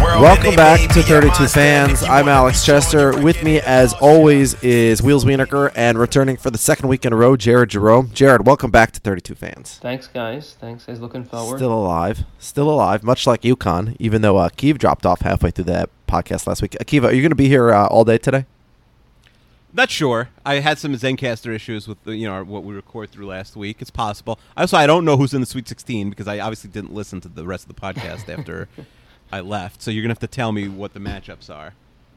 Welcome back to 32 Fans. I'm Alex Chester. With me, as always, is Wheels Wienerker, and returning for the second week in a row, Jared Jerome. Jared, welcome back to 32 Fans. Thanks, guys. Thanks, guys. Looking forward. Still alive. Still alive, much like UConn, even though uh, Keeve dropped off halfway through that podcast last week. Akiva, are you going to be here uh, all day today? Not sure. I had some Zencastr issues with the, you know what we record through last week. It's possible. Also, I don't know who's in the Sweet 16 because I obviously didn't listen to the rest of the podcast after I left. So you're gonna have to tell me what the matchups are.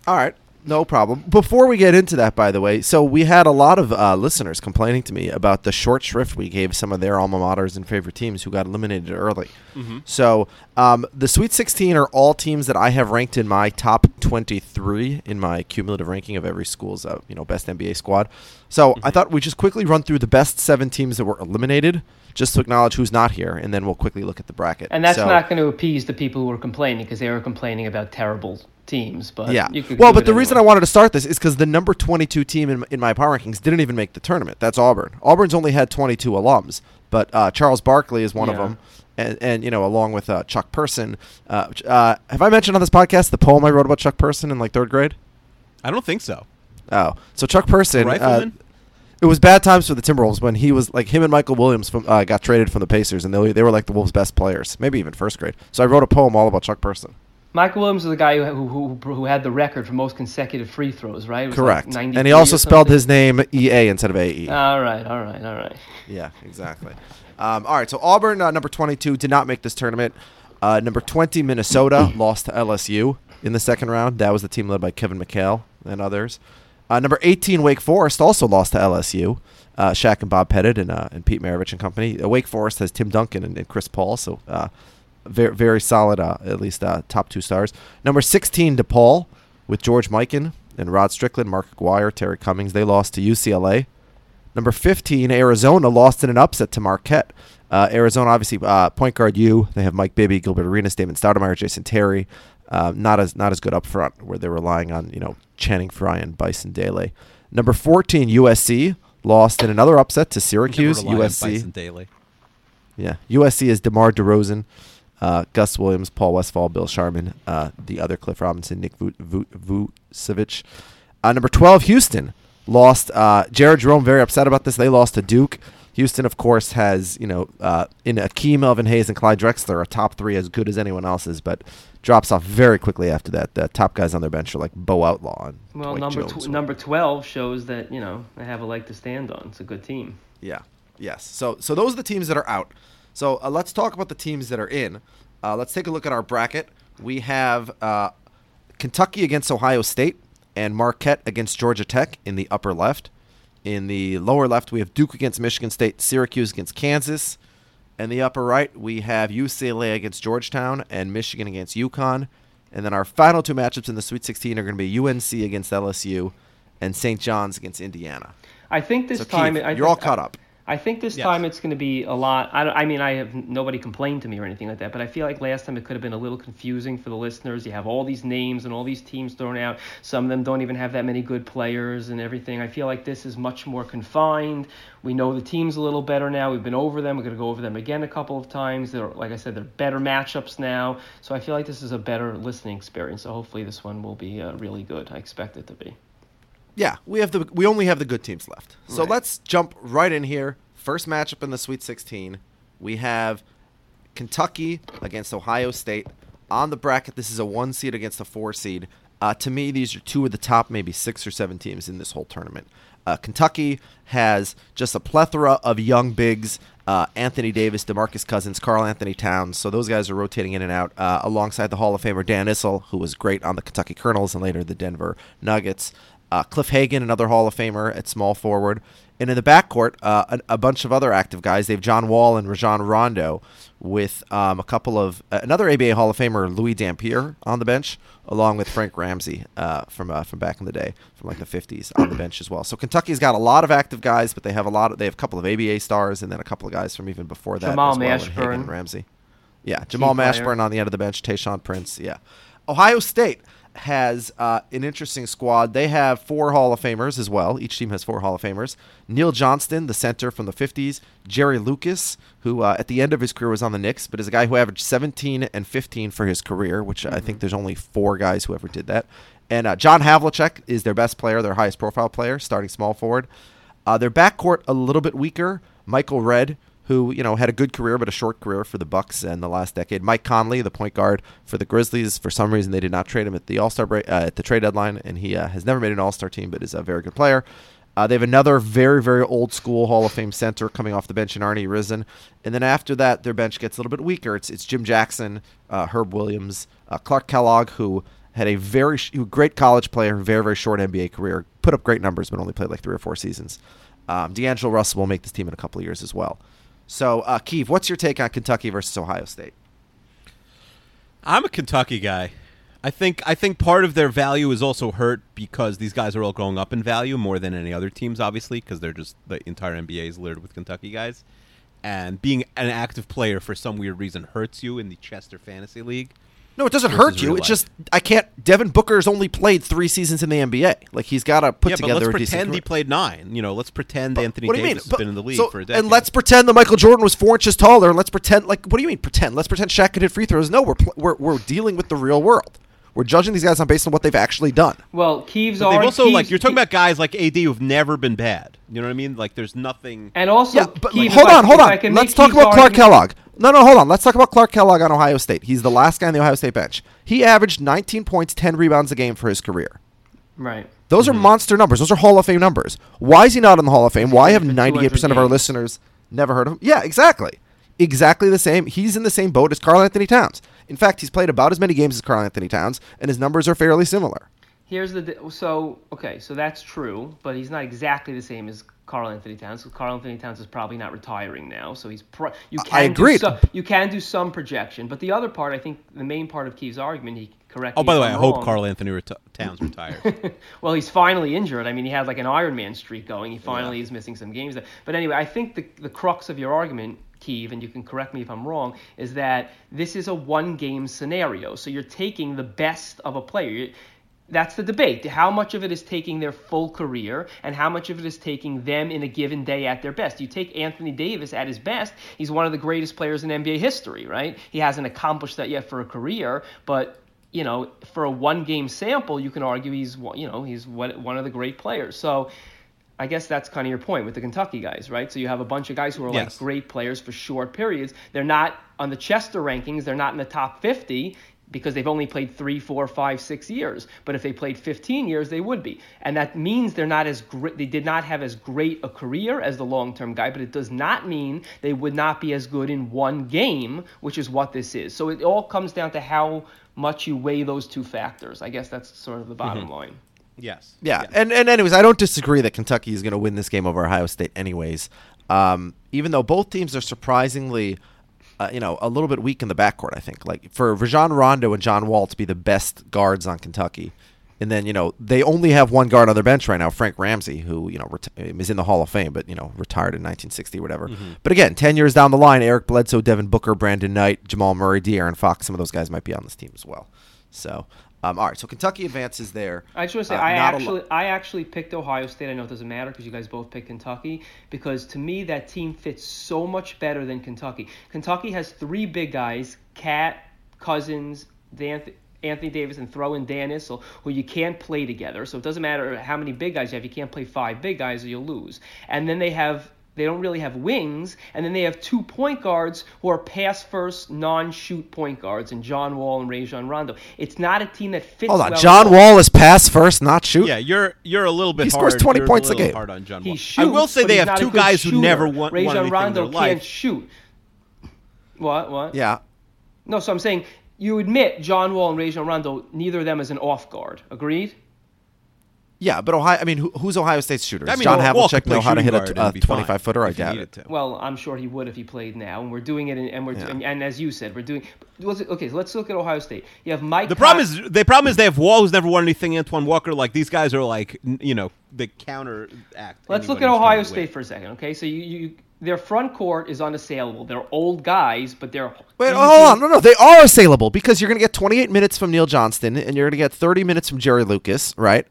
All right. No problem. Before we get into that, by the way, so we had a lot of uh, listeners complaining to me about the short shrift we gave some of their alma maters and favorite teams who got eliminated early. Mm-hmm. So um, the Sweet 16 are all teams that I have ranked in my top 23 in my cumulative ranking of every school's uh, you know best NBA squad. So I thought we'd just quickly run through the best seven teams that were eliminated, just to acknowledge who's not here, and then we'll quickly look at the bracket. And that's So- not going to appease the people who were complaining because they were complaining about terrible teams. But yeah. you could Well, but it the reason I wanted to start this is because the number 22 team in, in my power rankings didn't even make the tournament. That's Auburn. Auburn's only had 22 alums, but uh, Charles Barkley is one of them. And, and you know, along with uh, Chuck Person. Uh, uh, have I mentioned on this podcast the poem I wrote about Chuck Person in like third grade? I don't think so. Oh, so Chuck Person. It was bad times for the Timberwolves when he was like him and Micheal Williams from uh, got traded from the Pacers, and they, they were like the Wolves' best players, maybe even first grade. So I wrote a poem all about Chuck Person. Micheal Williams is the guy who, who, who, who had the record for most consecutive free throws, right? Was like Correct. 93 and he also spelled his name E A instead of A E. All right, all right, all right. Yeah, exactly. Um, all right, so Auburn, uh, number 22, did not make this tournament. Uh, number 20, Minnesota, lost to LSU in the second round. That was the team led by Kevin McHale and others. Uh, number 18, Wake Forest, also lost to LSU. Uh, Shaq and Bob Pettit and, uh, and Pete Maravich and company. Uh, Wake Forest has Tim Duncan and, and Chris Paul, so uh, very, very solid, uh, at least uh, top two stars. Number 16, DePaul, with George Mikan and Rod Strickland, Mark Aguirre, Terry Cummings. They lost to UCLA. Number 15, Arizona lost in an upset to Marquette. Arizona, obviously, point guard U. They have Mike Bibby, Gilbert Arenas, Damon Stoudamire, Jason Terry. Uh, not as not as good up front, where they're relying on you know Channing Frye and Bison Dele. Number 14, USC lost in another upset to Syracuse. USC, Daily. yeah, USC is DeMar DeRozan, uh, Gus Williams, Paul Westphal, Bill Sharman, uh, the other Cliff Robinson, Nick Vu- Vu- Vucevic. Uh, number 12, Houston lost. Uh, Jared Jerome very upset about this. They lost to Duke. Houston, of course, has you know uh, in Akeem Melvin Hayes and Clyde Drexler a top three as good as anyone else's, but drops off very quickly after that. The top guys on their bench are like Bo Outlaw and Well, Dwight number tw- number 12 shows that, you know, they have a leg to stand on. It's a good team. Yeah. Yes. So so those are the teams that are out. So uh, let's talk about the teams that are in. Uh, let's take a look at our bracket. We have uh, Kentucky against Ohio State and Marquette against Georgia Tech in the upper left. In the lower left, we have Duke against Michigan State, Syracuse against Kansas. In the upper right, we have UCLA against Georgetown and Michigan against UConn. And then our final two matchups in the Sweet 16 are going to be UNC against LSU and St. John's against Indiana. I think this So, time Keith, I you're all caught up. I think this Yes. time it's going to be a lot. I, I mean, I have nobody complained to me or anything like that, but I feel like last time it could have been a little confusing for the listeners. You have all these names and all these teams thrown out. Some of them don't even have that many good players and everything. I feel like this is much more confined. We know the teams a little better now. We've been over them. We're going to go over them again a couple of times. They're, like I said, they're better matchups now. So I feel like this is a better listening experience. So hopefully this one will be uh, really good. I expect it to be. Yeah, we have the we only have the good teams left. So Right. let's jump right in here. First matchup in the Sweet 16. We have Kentucky against Ohio State. On the bracket, this is a one seed against a four seed. Uh, to me, these are two of the top maybe six or seven teams in this whole tournament. Uh, Kentucky has just a plethora of young bigs. Uh, Anthony Davis, DeMarcus Cousins, Karl-Anthony Towns. So those guys are rotating in and out uh, alongside the Hall of Famer Dan Issel, who was great on the Kentucky Colonels and later the Denver Nuggets. Uh, Cliff Hagan, another Hall of Famer at small forward. And in the backcourt, uh, a, a bunch of other active guys. They have John Wall and Rajon Rondo, with um, a couple of uh, another ABA Hall of Famer, Louis Dampier, on the bench, along with Frank Ramsey uh, from uh, from back in the day, from like the '50s, on the bench as well. So Kentucky's got a lot of active guys, but they have a lot. Of, they have a couple of ABA stars, and then a couple of guys from even before that. Jamal well, Mashburn. and Ramsey. Yeah, Jamal. Mashburn on the end of the bench, Tayshaun Prince. Yeah, Ohio State has uh, an interesting squad. They have four Hall of Famers as well. Each team has four Hall of Famers. Neil Johnston, the center from the 50s. Jerry Lucas, who uh, at the end of his career was on the Knicks, but is a guy who averaged 17 and 15 for his career, which I think there's only four guys who ever did that. And uh, John Havlicek is their best player, their highest profile player, starting small forward. Uh, their backcourt a little bit weaker. Michael Redd, who you know had a good career but a short career for the Bucks in the last decade. Mike Conley, the point guard for the Grizzlies, for some reason they did not trade him at the All Star break uh, at the trade deadline, and he uh, has never made an All Star team, but is a very good player. Uh, they have another very, very old school Hall of Fame center coming off the bench in Arnie Risen. And then after that, their bench gets a little bit weaker. It's, it's Jim Jackson, uh, Herb Williams, uh, Clark Kellogg, who had a very sh- great college player, very, very short NBA career, put up great numbers, but only played like three or four seasons. Um, D'Angelo Russell will make this team in a couple of years as well. So, uh, Keith, what's your take on Kentucky versus Ohio State? I'm a Kentucky guy. I think I think part of their value is also hurt because these guys are all going up in value more than any other teams, obviously, because they're just the entire NBA is littered with Kentucky guys. And being an active player for some weird reason hurts you in the Chester Fantasy League. No, it doesn't Versus hurt you. It's just I can't. Devin Booker's only played three seasons in the NBA. Like he's got to put yeah, but together let's a pretend he played nine. You know, let's pretend Anthony what do you Davis mean? has been in the league so- for a decade. And let's pretend that Michael Jordan was four inches taller. And let's pretend like what do you mean pretend? Let's pretend Shaq could hit free throws. No, we're pl- we're we're dealing with the real world. We're judging these guys on based on what they've actually done. Well, Keeves are they've also like you're talking Ke- about guys like AD who've never been bad. You know what I mean? Like there's nothing. and also Yeah, but Keeves, hold on, hold on. Let's talk Keeves' about Clark argument- Kellogg. No, no, hold on. Let's talk about Clark Kellogg on Ohio State. He's the last guy on the Ohio State bench. He averaged 19 points, 10 rebounds a game for his career. Right. Those are mm-hmm. monster numbers. Those are Hall of Fame numbers. Why is he not in the Hall of Fame? Why have 98% of our listeners never heard of him? Yeah, exactly. Exactly the same. He's in the same boat as Karl-Anthony Towns. In fact, he's played about as many games as Karl-Anthony Towns, and his numbers are fairly similar. Here's the so okay, so that's true, but he's not exactly the same as Karl-Anthony Towns. Karl-Anthony Towns is probably not retiring now, so he's pro- you I can agreed. Do some, you can do some projection, but the other part, I think, the main part of Keith's argument, he correct. Oh, by the way, I I'm hope. Carl Anthony reti- Towns retires. well, he's finally injured. I mean, he had like an Iron Man streak going. He finally is missing some games. But anyway, I think the the crux of your argument, Keeve, and you can correct me if I'm wrong, is that this is a one game scenario. So you're taking the best of a player. That's the debate. How much of it is taking their full career, and how much of it is taking them in a given day at their best? You take Anthony Davis at his best; he's one of the greatest players in NBA history, right? He hasn't accomplished that yet for a career, but you know, for a one game sample, you can argue he's one- you know he's one one of the great players. So. I guess that's kind of your point with the Kentucky guys, right? So you have a bunch of guys who are like great players for short periods. They're not on the Chester rankings. They're not in the top 50 because they've only played three, four, five, six years. But if they played 15 years, they would be. And that means they're not as great. They did not have as great a career as the long-term guy. But it does not mean they would not be as good in one game, which is what this is. So it all comes down to how much you weigh those two factors. I guess that's sort of the bottom line. yes. Yeah, Yes. and and anyways, I don't disagree that Kentucky is going to win this game over Ohio State. Anyways, um, even though both teams are surprisingly, uh, you know, a little bit weak in the backcourt, I think like for Rajon Rondo and John Wall to be the best guards on Kentucky And then you know they only have one guard on their bench right now, Frank Ramsey, who you know reti- is in the Hall of Fame, but you know retired in 1960 or whatever. Mm-hmm. But again, ten years down the line, Eric Bledsoe, Devin Booker, Brandon Knight, Jamal Murray, De'Aaron Fox, some of those guys might be on this team as well. So, um, all right, so Kentucky advances there. I just want to say Uh, I not a lo- actually I actually picked Ohio State. I know it doesn't matter because you guys both picked Kentucky because to me that team fits so much better than Kentucky. Kentucky has three big guys: Cat, Cousins, Dan. Anthony Davis and throw in Dan Issel, who you can't play together. So it doesn't matter how many big guys you have. You can't play five big guys or you'll lose. And then they have they don't really have wings, and then they have two point guards who are pass first, non shoot point guards, and John Wall and Rajon Rondo. It's not a team that fits. Hold on, well John Wall is pass first, not shoot. Yeah, you're you're a little bit. He scores 20 you're points a little game. Hard on John He Wall. shoots, I will say they have two good guys who shooter. never won, won Rajon anything in Rondo their can't shoot. What? What? Yeah. No, so I'm saying you admit John Wall and Rajon Rondo, neither of them is an off guard. Agreed? Yeah, but Ohio. I mean, who, who's Ohio State's shooters? I mean, John Wall could Havlicek know how to hit a, and a be fine 25 footer. I if doubt it. Well, I'm sure he would if he played now, and we're doing it, in, and we're Yeah. and, and as you said, we're doing. let's- Okay, so let's look at Ohio State. You have Mike. The problem is the problem is they have Wall who's never won anything. Antoine Walker, like these guys are like you know the counter act. Let's look at Ohio trying win. State for a second, okay? So you, you their front court is unassailable. They're old guys, but they're Wait, easy- hold on. No, no, they are assailable because you're going to get 28 minutes from Neil Johnston and you're going to get 30 minutes from Jerry Lucas, right?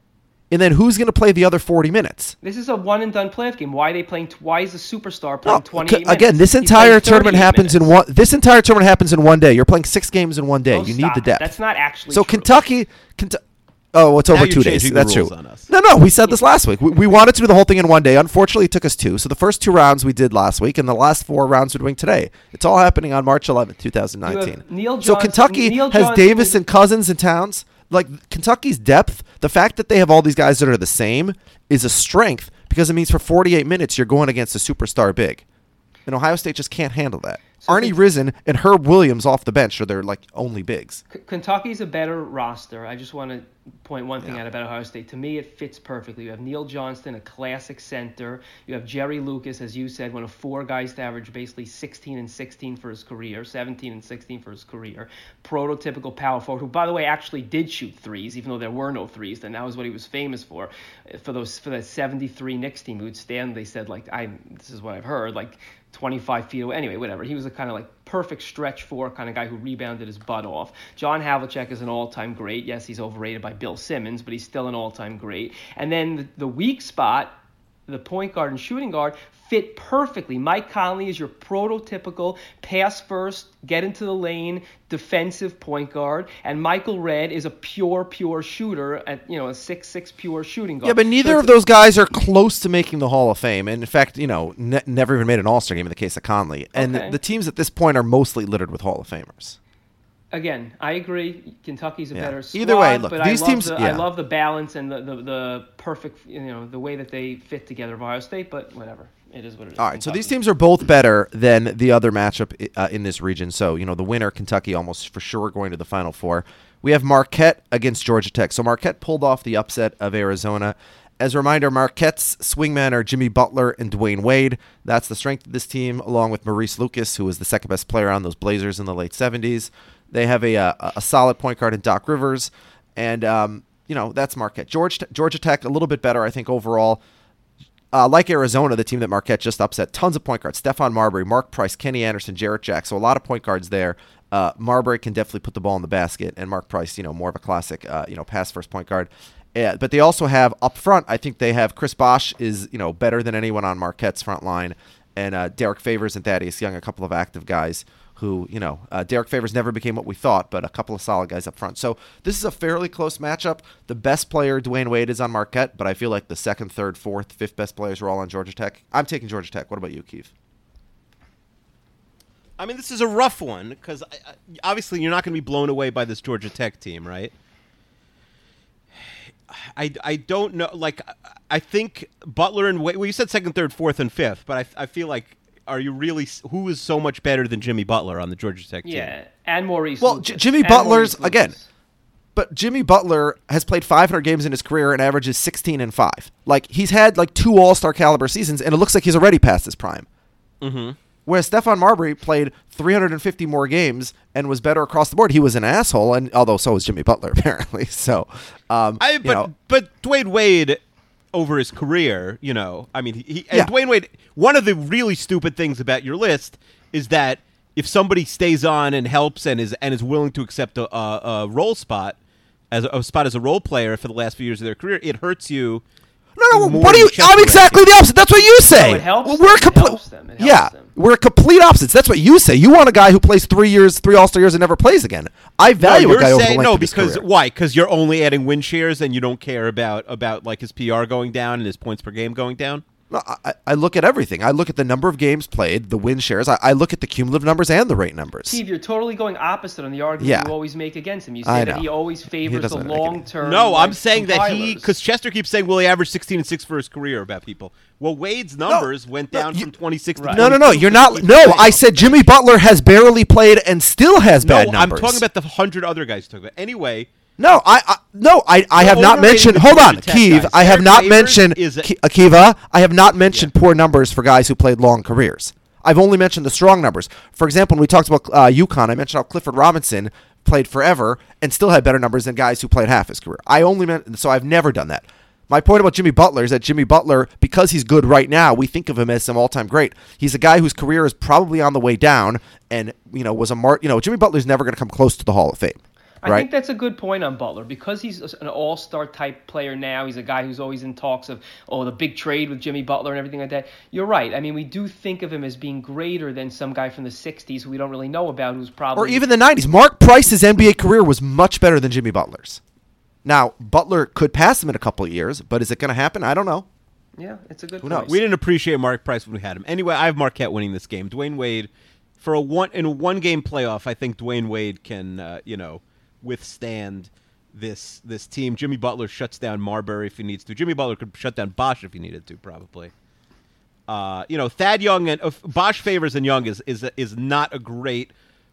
And then who's going to play the other 40 minutes? This is a one and done playoff game. Why are they playing? T- why is a superstar playing Well, 28 c- minutes? again, this entire tournament 38 happens in one. This entire tournament happens in one day. You're playing six games in one day. Oh, you need stop the it. depth. That's not actually So true. Kentucky, Kentucky. Oh, it's Now over you're two days. the That's rules true. on us. No, no, we said this last week. We, we wanted to do the whole thing in one day. Unfortunately, it took us two. So the first two rounds we did last week, and the last four rounds we're doing today. It's all happening on March 11th, 2019. You have Neil so Kentucky Neil has Davis and Cousins and Towns. Like Kentucky's depth, the fact that they have all these guys that are the same is a strength because it means for 48 minutes you're going against a superstar big. And Ohio State just can't handle that. Arnie Risen and Herb Williams off the bench are their like only bigs. K- Kentucky's a better roster. I just want to point one thing out about Ohio State. To me, it fits perfectly. You have Neil Johnston, a classic center. You have Jerry Lucas, as you said, one of four guys to average basically 16 and 16 for his career, 17 and 16 for his career. Prototypical power forward, who, by the way, actually did shoot threes, even though there were no threes. Then that was what he was famous for. For those for that 73 Knicks team, who'd stand. They said like, I this is what I've heard, like 25 feet away. Anyway, whatever. He was a kind of like perfect stretch four kind of guy who rebounded his butt off. John Havlicek is an all-time great. Yes, he's overrated by Bill Simmons, but he's still an all-time great. And then the, the weak spot, the point guard and shooting guard, fit perfectly. Mike Conley is your prototypical pass first, get into the lane, defensive point guard, and Michael Redd is a pure, pure shooter at you know a six six pure shooting guard. Yeah, but neither it's- of those guys are close to making the Hall of Fame. And in fact, you know, ne- never even made an All Star game in the case of Conley. And Okay. the teams at this point are mostly littered with Hall of Famers. Again, I agree. Kentucky's a Yeah. better squad. Either way, look, but these I love teams- The, yeah. I love the balance and the, the, the perfect, you know, the way that they fit together of Ohio State. But whatever, it is what it is. All right, so these teams are both better than the other matchup uh, in this region. So, you know, the winner, Kentucky, almost for sure going to the Final Four. We have Marquette against Georgia Tech. So Marquette pulled off the upset of Arizona. As a reminder, Marquette's swingmen are Jimmy Butler and Dwyane Wade. That's the strength of this team, along with Maurice Lucas, who was the second best player on those Blazers in the late 70s. They have a, uh, a solid point guard in Doc Rivers. And, um, you know, that's Marquette. George, Georgia Tech, a little bit better, I think, overall. Uh, like Arizona, the team that Marquette just upset, tons of point guards. Stephon Marbury, Mark Price, Kenny Anderson, Jarrett Jack. So a lot of point guards there. Uh, Marbury can definitely put the ball in the basket, and Mark Price, you know, more of a classic, uh, you know, pass first point guard. Uh, but they also have up front. I think they have Chris Bosh is you know better than anyone on Marquette's front line, and uh, Derrick Favors and Thaddeus Young, a couple of active guys who you know uh, Derrick Favors never became what we thought, but a couple of solid guys up front. So this is a fairly close matchup. The best player, Dwyane Wade, is on Marquette, but I feel like the second, third, fourth, fifth best players are all on Georgia Tech. I'm taking Georgia Tech. What about you, Keith? I mean, this is a rough one because obviously you're not going to be blown away by this Georgia Tech team, right? I, I don't know. Like, I- think Butler and Wade. Well, you said second, third, fourth, and fifth, but I, I feel like are you really who is so much better than Jimmy Butler on the Georgia Tech team? Yeah, and Maurice. Well, Lucas. J- Jimmy And Butler's Maurice again. Lucas. But Jimmy Butler has played 500 games in his career and averages 16 and 5. Like he's had like two All-Star caliber seasons and it looks like he's already past his prime. Mm-hmm. Whereas Stephon Marbury played 350 more games and was better across the board. He was an asshole, and although so was Jimmy Butler apparently. So, um, I you but know, but Dwyane Wade over his career, you know, I mean, he, he and Yeah. Dwyane Wade. One of the really stupid things about your list is that if somebody stays on and helps and is and is willing to accept a, a, a role spot as a, a spot as a role player for the last few years of their career, it hurts you. No, no. more What do you? I'm exactly the opposite. That's what you say. No, it helps Well, we're complete. helps them. It helps yeah, them. we're complete opposites. That's what you say. You want a guy who plays three years, three All Star years, and never plays again. I value no, a guy you're over the saying length no of his because career. why? Because you're only adding win shares and you don't care about about like his PR going down and his points per game going down. No, I, I look at everything. I look at the number of games played, the win shares. I, I look at the cumulative numbers and the rate numbers. Steve, you're totally going opposite on the argument Yeah. you always make against him. You I say that know. he always favors the doesn't make any- long term. No, I'm like, saying that he because Chester keeps saying, "Will he average 16 and six for his career." About people. Well, Wade's numbers went no, down you- from 26 Right. to No, no, no. You're not. No. I said Jimmy Butler has barely played and still has no. bad numbers. I'm talking about the hundred other guys. you Talking about anyway. No, I, I no, I, I have not mentioned. Hold on, Keeve. I have not mentioned is a- Ki- Akiva. I have not mentioned poor numbers for guys who played long careers. I've only mentioned the strong numbers. For example, when we talked about uh, UConn, I mentioned how Clifford Robinson played forever and still had better numbers than guys who played half his career. I only meant so I've never done that. My point about Jimmy Butler is that Jimmy Butler, because he's good right now, we think of him as some all-time great. He's a guy whose career is probably on the way down, and you know was a mar- You know, Jimmy Butler's never going to come close to the Hall of Fame. I right? think that's a good point on Butler because he's an all-star type player now. He's a guy who's always in talks of oh the big trade with Jimmy Butler and everything like that. You're right. I mean, we do think of him as being greater than some guy from the '60s who we don't really know about, who's probably or even the 90s. Mark Price's NBA career was much better than Jimmy Butler's. Now, Butler could pass him in a couple of years, but is it going to happen? I don't know. yeah, it's a good. Who point. knows? We didn't appreciate Mark Price when we had him. Anyway, I have Marquette winning this game. Dwyane Wade, for a one in a one game playoff, I think Dwyane Wade can uh, you know withstand this this team. Jimmy Butler shuts down Marbury if he needs to. Jimmy Butler could shut down Bosh if he needed to, probably. Uh, you know, Thad Young and uh, Bosh favors and Young is is is not a great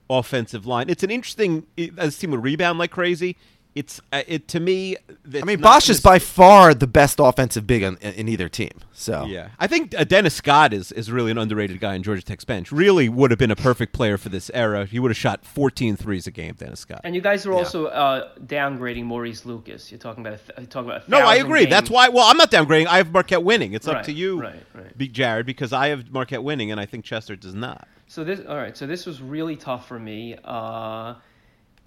offensive line. It's an interesting. This team would rebound like crazy. It's uh, it to me. I mean, Bosh is by far the best offensive big in, in either team. So Yeah, I think uh, Dennis Scott is, is really an underrated guy in Georgia Tech's bench. Really would have been a perfect player for this era. He would have shot 14 threes a game, Dennis Scott. And you guys are also uh, downgrading Maurice Lucas. You're talking about a th- you're talking about a no, I agree. game- That's why. Well, I'm not downgrading. I have Marquette winning. It's up to you, right, right. Jared, because I have Marquette winning, and I think Chester does not. So this, all right. So this was really tough for me. Uh,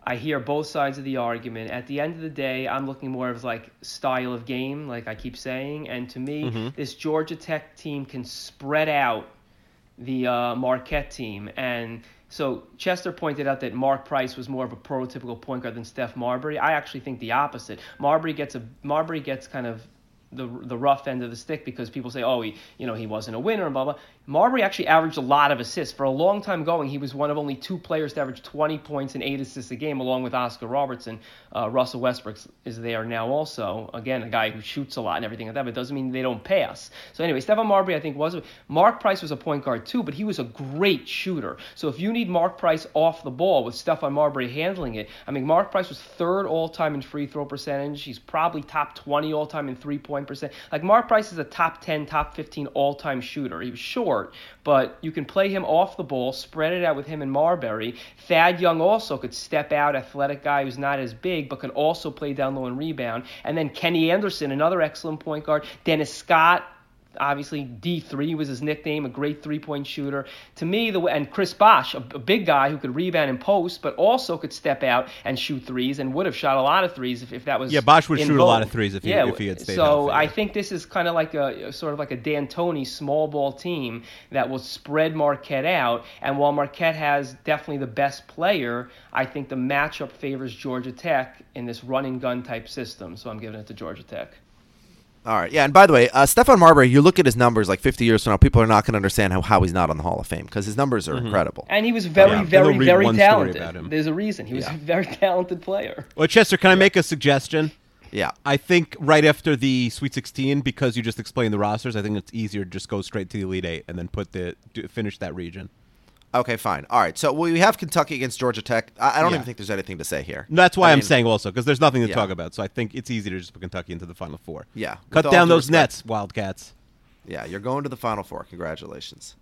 I hear both sides of the argument. At the end of the day, I'm looking more of like style of game, like I keep saying. And to me, Mm-hmm. this Georgia Tech team can spread out the uh, Marquette team. And so Chester pointed out that Mark Price was more of a prototypical point guard than Steph Marbury. I actually think the opposite. Marbury gets a Marbury gets kind of the the rough end of the stick because people say, oh, he you know he wasn't a winner and blah blah. Marbury actually averaged a lot of assists for a long time going. He was one of only two players to average 20 points and eight assists a game, along with Oscar Robertson. Uh, Russell Westbrook is there now also. Again, a guy who shoots a lot and everything like that, but it doesn't mean they don't pass. So anyway, Stephon Marbury I think was Mark Price was a point guard too, but he was a great shooter. So if you need Mark Price off the ball with Stephon Marbury handling it, I mean Mark Price was third all time in free throw percentage. He's probably top 20 all time in three point percent. Like Mark Price is a top 10, top 15 all time shooter. He was but you can play him off the ball, spread it out with him and Marbury. Thad Young also could step out, athletic guy who's not as big, but can also play down low and rebound. And then Kenny Anderson, another excellent point guard. Dennis Scott, obviously D3 was his nickname, a great three-point shooter. To me, the and Chris Bosh, a, a big guy who could rebound and post, but also could step out and shoot threes, and would have shot a lot of threes if, if that was Yeah, Bosh would shoot a lot of threes if he- yeah, if he had stayed So healthy, I think this is kind of like a sort of like a D'Antoni small ball team that will spread Marquette out. And while Marquette has definitely the best player, I think the matchup favors Georgia Tech in this run and gun type system. So I'm giving it to Georgia Tech. All right, yeah, and by the way, uh, Stephon Marbury, you look at his numbers like 50 years from now, people are not going to understand how, how he's not on the Hall of Fame because his numbers are incredible. And he was very, Yeah, very, they'll very talented. There's a reason. He was Yeah. a very talented player. Well, Chester, can I make a suggestion? Yeah. I think right after the Sweet 16, because you just explained the rosters, I think it's easier to just go straight to the Elite Eight and then put the finish that region. Okay, fine. All right, so we have Kentucky against Georgia Tech. I, I don't Yeah. even think there's anything to say here. That's why I am mean, saying also because there's nothing to Yeah. talk about. So I think it's easy to just put Kentucky into the Final Four. Yeah, cut all down those respect. nets, Wildcats. Yeah, you're going to the Final Four. Congratulations.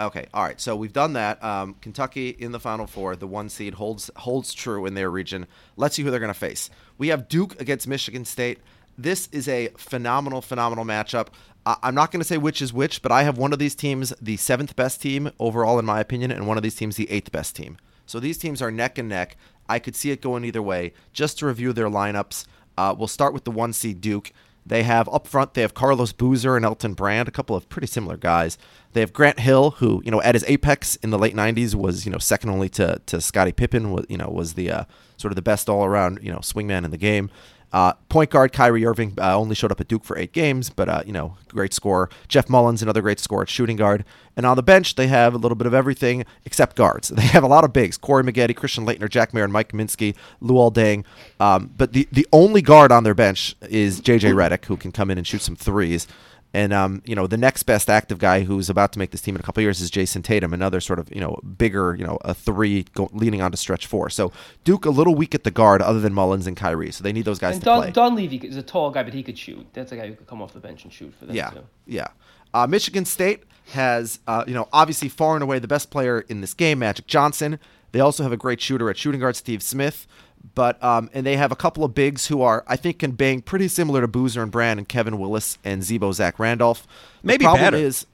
Okay, all right. So we've done that. Um, Kentucky in the Final Four, the one seed holds holds true in their region. Let's see who they're going to face. We have Duke against Michigan State. This is a phenomenal, phenomenal matchup. I'm not going to say which is which, but I have one of these teams the seventh best team overall, in my opinion, and one of these teams the eighth best team. So these teams are neck and neck. I could see it going either way. Just to review their lineups, uh, we'll start with the one seed Duke. They have up front, they have Carlos Boozer and Elton Brand, a couple of pretty similar guys. They have Grant Hill, who you know at his apex in the late '90s was you know second only to to Scottie Pippen, was you know was the uh, sort of the best all around you know swingman in the game. Uh, point guard Kyrie Irving uh, only showed up at Duke for eight games, but uh, you know, great scorer. Jeff Mullins, another great scorer at shooting guard. And on the bench, they have a little bit of everything except guards. They have a lot of bigs: Corey Maggette, Christian Laettner, Jack Mayer, and Mike Gminski, Luol Deng. Um, but the the only guard on their bench is JJ Redick, who can come in and shoot some threes. And um, you know, the next best active guy who's about to make this team in a couple years is Jayson Tatum, another sort of you know bigger, you know, a three go, leaning on to stretch four. So Duke a little weak at the guard, other than Mullins and Kyrie. So they need those guys And to Don, Levy is a tall guy, but he could shoot. That's a guy who could come off the bench and shoot for them Yeah, too. yeah. Uh, Michigan State has, uh, you know, obviously far and away the best player in this game, Magic Johnson. They also have a great shooter at shooting guard, Steve Smith. But um, and they have a couple of bigs who are, I think, can bang pretty similar to Boozer and Brand and Kevin Willis and Zebo Zach Randolph. The Maybe problem better. is,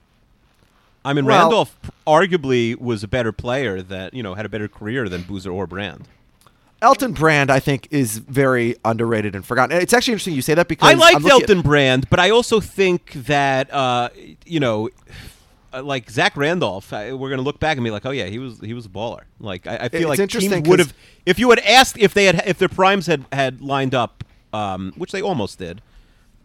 I mean, Well- Randolph arguably was a better player that you know had a better career than Boozer or Brand. Elton Brand, I think, is very underrated and forgotten. It's actually interesting you say that because I like I'm at- Elton Brand, but I also think that uh, you know, uh, like Zach Randolph, I, we're gonna look back and be like, oh yeah, he was he was a baller. Like I, I feel It's like interesting teams would 'cause- have if you had asked if they had if their primes had had lined up, um, which they almost did.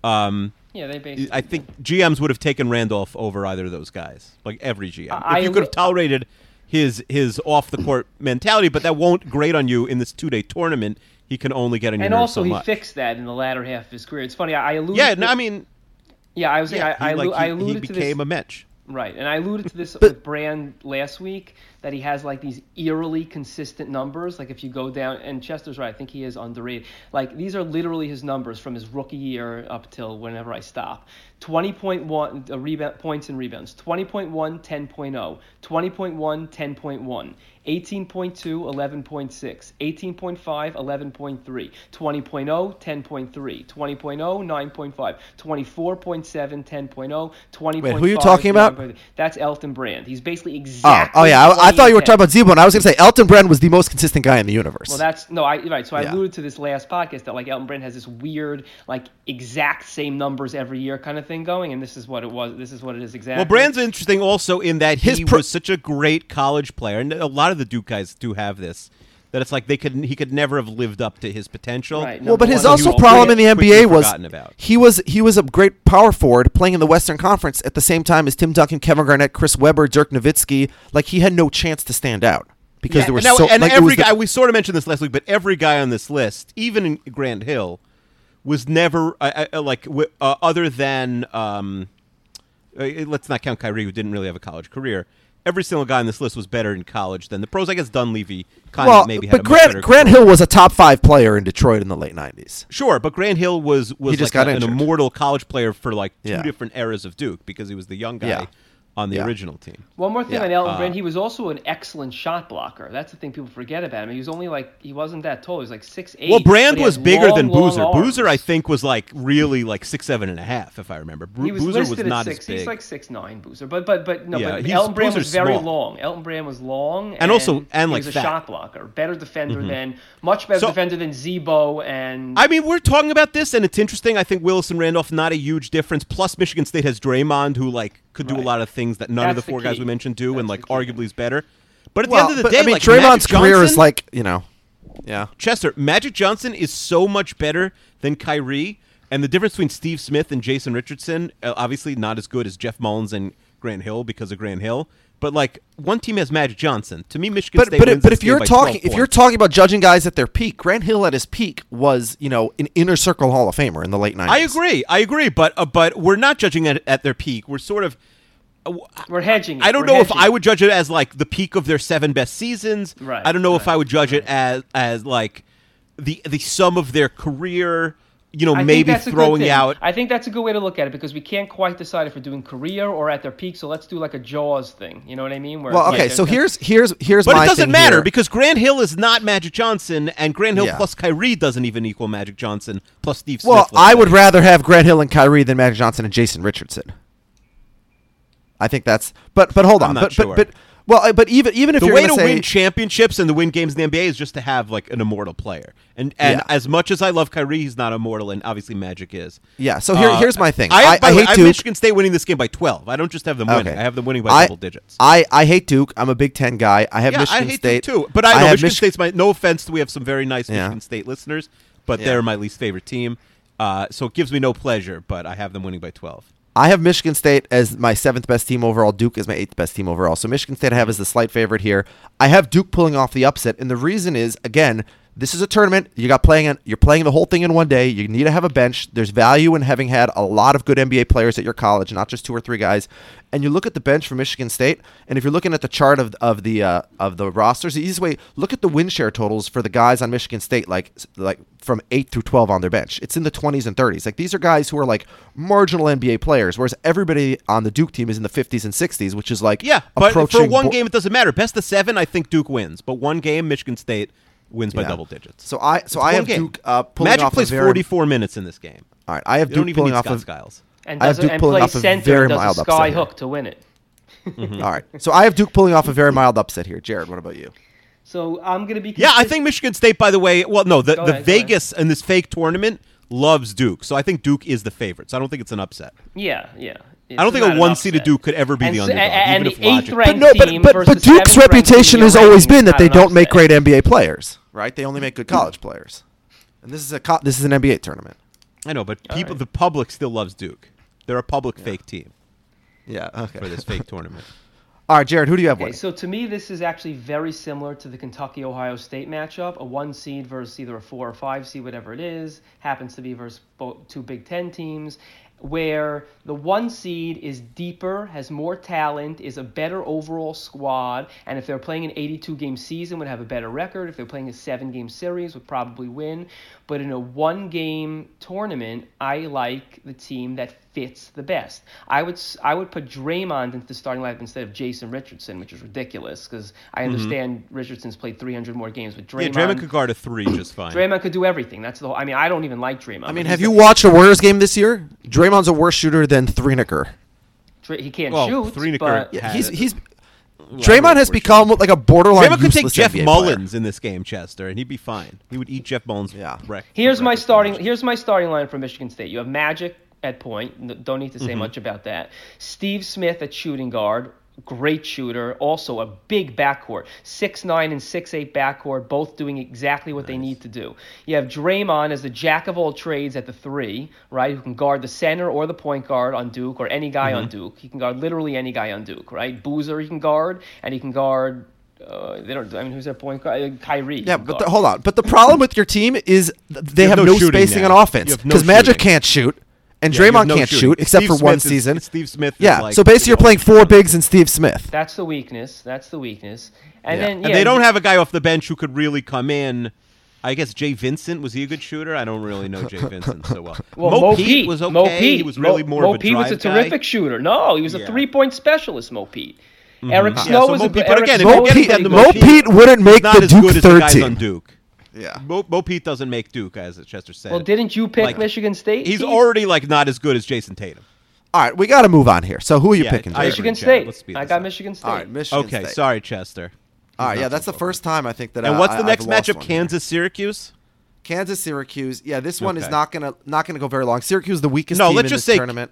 Um, Yeah, they basically. I think GMs would have taken Randolph over either of those guys. Like every GM, I- if you could have tolerated his his off the court mentality, but that won't grade on you in this two day tournament. He can only get on your and also so he much. fixed that in the latter half of his career. It's funny. I, I alluded. yeah, to no, I mean, yeah, I was. saying, yeah, I, I, he, like, I he- alluded he to became this. a Mitch. Right, and I alluded to this with Brand last week that he has like these eerily consistent numbers. Like if you go down, and Chester's right, I think he is underrated. Like these are literally his numbers from his rookie year up till whenever I stop. 20.1 uh, rebound points and rebounds, 20.1, 10.0, 20.1, 10.1, 18.2, 11.6, 18.5, 11.3, 20.0, 10.3, 20.0, 9.5, 24.7, 10.0, 20.5. Wait, who are you talking about? That's Elton Brand. He's basically Oh, oh exactly. oh yeah, I, I thought you were talking about Zebo, and I was going to say Elton Brand was the most consistent guy in the universe. Well, that's no, I right. So I Yeah. alluded to this last podcast that like Elton Brand has this weird, like exact same numbers every year kind of thing going, and this is what it was. This is what it is exactly. Well, Brand's interesting also in that His he pro- was such a great college player, and a lot of the Duke guys do have this. That it's like they could he could never have lived up to his potential. Right, Well, but his one, also he problem in the NBA was about. he was he was a great power forward playing in the Western Conference at the same time as Tim Duncan, Kevin Garnett, Chris Webber, Dirk Nowitzki. Like he had no chance to stand out because Yeah, there were and, now- so and like, every was the- guy we sort of mentioned this last week, but every guy on this list, even in Grant Hill, was never uh, uh, like uh, other than um, uh, let's not count Kyrie, who didn't really have a college career. Every single guy on this list was better in college than the pros. I guess Dunleavy kind well, of maybe had but Grant Grant. Hill was a top five player in Detroit in the late '90s. Sure, but Grant Hill was was He just like got a- an immortal college player for like two Yeah. different eras of Duke because he was the young guy Yeah. On the Yeah. original team. One more thing Yeah. on Elton Uh, Brand, he was also an excellent shot blocker. That's the thing people forget about him. He was only like he wasn't that tall. He was like six eight. Well, Brand was bigger than Boozer. Boozer. Boozer, I think, was like really like six seven and a half, if I remember. Bru- He was Boozer listed was at six. as big. He's like six nine Boozer, but but but no, Yeah, but Elton Brand was very small. long. Elton Brand was long, And also- and, like he like, was a fat. shot blocker, better defender than much better So- defender than Zebo and. I mean, we're talking about this, and it's interesting. I think Willis and Randolph not a huge difference. Plus, Michigan State has Draymond, who like could do a lot of things that none of the That's the four guys we mentioned do, and like arguably is better. But at the end of the but, day, I mean, like Draymond's Magic career is like you know, yeah. Chester, Magic Johnson is so much better than Kyrie, and the difference between Steve Smith and Jason Richardson, uh, obviously not as good as Jeff Mullins and Grant Hill because of Grant Hill, but like one team has Magic Johnson. To me, Michigan But State. but wins but if you're game by 12 talking if you're talking about judging guys at their peak, Grant Hill at his peak was you know an inner circle Hall of Famer in the late '90s. I agree, I agree, but uh, but we're not judging it at their peak. We're sort of. Uh, we're hedging. it. I don't We're know if. I would judge it as like the peak of their seven best seasons. Right, I don't know if I would judge it as as like the the sum of their career. you know, I maybe that's a good throwing out. I think that's a good way to look at it because we can't quite decide if we're doing career or at their peak. So let's do like a Jaws thing. You know what I mean? Where Well, okay. like So a- here's here's here's But my it doesn't thing matter here. because Grant Hill is not Magic Johnson, and Grant Hill Yeah. plus Kyrie doesn't even equal Magic Johnson plus Steve Smith. Well, let's I would rather have Grant Hill and Kyrie than Magic Johnson and Jason Richardson. I think that's. But but hold I'm on. not but sure. but but well, but even even if the you're way gonna say, win championships and to win games in the NBA is just to have like an immortal player. And and Yeah. as much as I love Kyrie, he's not immortal, and obviously Magic is. Yeah, so here- Uh, here's my thing. I, have, I- I way, hate I Duke. Michigan State winning this game by 12. I don't just have them winning. Okay. I have them winning by I, double digits. I, I hate Duke. I'm a Big Ten guy. I have yeah, Michigan I hate State them too. But I know have Michigan Mich- State's my. No offense, we have some very nice Yeah. Michigan State listeners, but they're my least favorite team. Uh, so it gives me no pleasure, but I have them winning by 12. I have Michigan State as my seventh best team overall. Duke is my eighth best team overall. So Michigan State I have as the slight favorite here. I have Duke pulling off the upset, and the reason is again, this is a tournament. You got playing. You're playing the whole thing in one day. You need to have a bench. There's value in having had a lot of good NBA players at your college, not just two or three guys. And you look at the bench for Michigan State, and if you're looking at the chart of of the uh, of the rosters, the easiest way look at the win share totals for the guys on Michigan State, like like from eight through twelve on their bench. It's in the 20s and 30s. Like these are guys who are like marginal NBA players, whereas everybody on the Duke team is in the 50s and 60s, which is like Yeah, but for one bo- game, it doesn't matter. Best of seven, I think Duke wins. But one game, Michigan State wins by Yeah. double digits. So I so It's I have game. Duke uh, pulling Magic off plays very, 44 minutes in this game. All right, I have You don't Duke even pulling need off Scott of Skiles. and I have does Duke pulling off a very mild a upset sky hook to win it. Mm-hmm. All right, so I have Duke pulling off a very mild upset here. Jared, what about you? So I'm gonna be. Yeah, I think Michigan State, by the way, well, no, the, Go the ahead. Vegas in this fake tournament loves Duke. So I think Duke is the favorite. So I don't think it's an upset. Yeah, yeah. I don't think a one seeded Duke could ever be and the underdog, And, even and if the eighth logic- ranked But no, but team but, but Duke's reputation has always been that they don't make great NBA players, right? They only make good college players, and this is a co- this is an NBA tournament. I know, but people, right. the public still loves Duke. They're a public fake team Yeah. Okay. for this fake tournament. All right, Jared, who do you have Okay, winning? so to me, this is actually very similar to the Kentucky Ohio State matchup. A one seed versus either a four or five seed, whatever it is, happens to be versus both, two Big Ten teams, where the one seed is deeper, has more talent, is a better overall squad, and if they're playing an 82 game season, would have a better record. If they're playing a seven game series, would probably win. But in a one game tournament, I like the team that fits the best. I would s- I would put Draymond into the starting lineup instead of Jason Richardson, which is ridiculous because I understand Richardson's played 300 more games, but Mm-hmm. yeah, Draymond Draymond could guard a three just fine. Draymond could do everything. That's the whole. I mean, I don't even like Draymond. I mean, have you watched a Warriors game this year? Draymond's a worse shooter than Threenicker. He can't Well, shoot, Threenicker- but Yeah, He's it- he's Well, Draymond has for become like a borderline Draymond could take Jeff NBA player. Mullins in this game, Chester, and he'd be fine. He would eat Jeff Mullins. Yeah. wreck- Here's my starting. numbers. Here's my starting line for Michigan State. You have Magic at point. Don't need to Mm-hmm. say much about that. Steve Smith at shooting guard. Great shooter. Also a big backcourt. Six nine and six eight backcourt. Both doing exactly what they need to do. You have Draymond as the jack of all trades at the three, right? Who can guard the center or the point guard on Duke or any guy Mm-hmm. on Duke. He can guard literally any guy on Duke, right? Boozer he can guard and he can guard. Uh, they don't. I mean, who's their point guard? Uh, Kyrie. Yeah, but the, hold on. But the problem with your team is th- they You have have, no no, spacing now. on offense You have no because Magic can't shoot and Yeah, Draymond no can't shooting. shoot except Steve for one Smith is- season. Steve Smith is Yeah, like so basically you're playing four bigs and Steve Smith. That's the weakness. That's the weakness. And Yeah. then And they don't have a guy off the bench who could really come in. I guess Jay Vincent was he a good shooter? I don't really know Jay Vincent so well. Well, Mo, Pete was okay. Mo Pete. He was really Mo, more Mo of a Pete was a drive guy. terrific shooter. No, he was a Yeah. three-point specialist. Mo Pete. Mm-hmm. Eric Yeah, Snow so was Mo a Pete- but Eric again, if Snow you're was getting pretty to good. Mo Pete- Pete wouldn't make the Duke good as the 13. on Duke. Yeah. Mo, Mo Pete doesn't make Duke, as Chester said. Well, didn't you pick Like, Michigan State? He's Keith? already like not as good as Jayson Tatum. All right, we got to move on here. So who are you Yeah, picking? I Michigan State. let's speed I got up. Michigan State. All right, Michigan State. Okay, State. sorry, Chester. All right, yeah, that's the first time I think that. And uh, what's the I've next matchup? Kansas Syracuse. Kansas, Syracuse. Yeah, this one is not gonna not gonna go very long. Syracuse, the weakest No, team let's in just this say- tournament.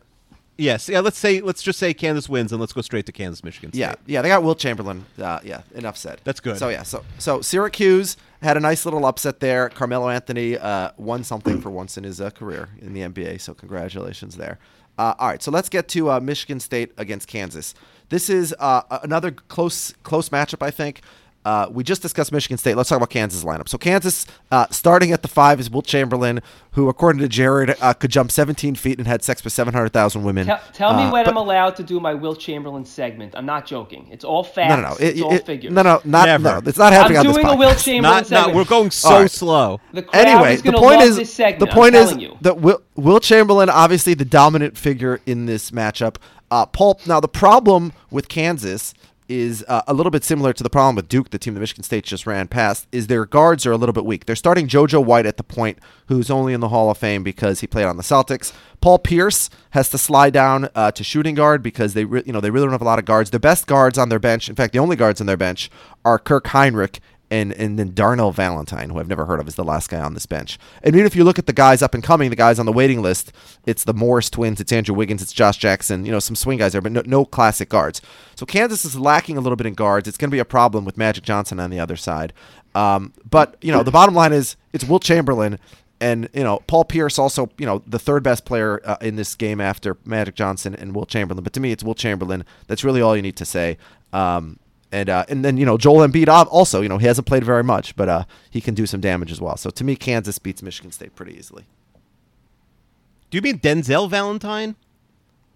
Yes, yeah. Let's say let's just say Kansas wins, and let's go straight to Kansas, Michigan State. Yeah, yeah, they got Wilt Chamberlain. Uh, yeah, enough said. That's good. So yeah, so so Syracuse had a nice little upset there. Carmelo Anthony uh, won something for once in his uh, career in the NBA. So congratulations there. Uh, all right, so let's get to uh, Michigan State against Kansas. This is uh, another close close matchup, I think. Uh, we just discussed Michigan State. Let's talk about Kansas lineup. So Kansas, uh, starting at the five is Wilt Chamberlain, who, according to Jared, uh, could jump 17 feet and had sex with 700,000 women. Tell, tell me Uh, when but- I'm allowed to do my Wilt Chamberlain segment. I'm not joking. It's all facts. No, no, no. It, it's all figures. no, no, not Never. no. It's not happening I'm doing a Will. Chamberlain Not, not, segment. we're going so All right. slow. The crowd anyway, is the point love is this segment, the I'm point is you. that Will, Wilt Chamberlain, obviously the dominant figure in this matchup. Uh, Paul. Now the problem with Kansas is uh, a little bit similar to the problem with Duke, the team that Michigan State just ran past. Is their guards are a little bit weak. They're starting JoJo White at the point, who's only in the Hall of Fame because he played on the Celtics. Paul Pierce has to slide down uh, to shooting guard because they, re- you know, they really don't have a lot of guards. The best guards on their bench, in fact, the only guards on their bench are Kirk Hinrich and and then Darnell Valentine, who I've never heard of, is the last guy on this bench. And even if you look at the guys up and coming, the guys on the waiting list, it's the Morris twins, it's Andrew Wiggins, it's Josh Jackson, you know, some swing guys there, but no, no classic guards. So Kansas is lacking a little bit in guards. It's going to be a problem with Magic Johnson on the other side. Um, but you know, the bottom line is it's Wilt Chamberlain. And you know Paul Pierce also you know the third best player uh, in this game after Magic Johnson and Wilt Chamberlain. But to me, it's Wilt Chamberlain. That's really all you need to say. Um, and uh, and then you know Joel Embiid ob- also you know he hasn't played very much, but uh, he can do some damage as well. So to me, Kansas beats Michigan State pretty easily. Do you mean Denzel Valentine?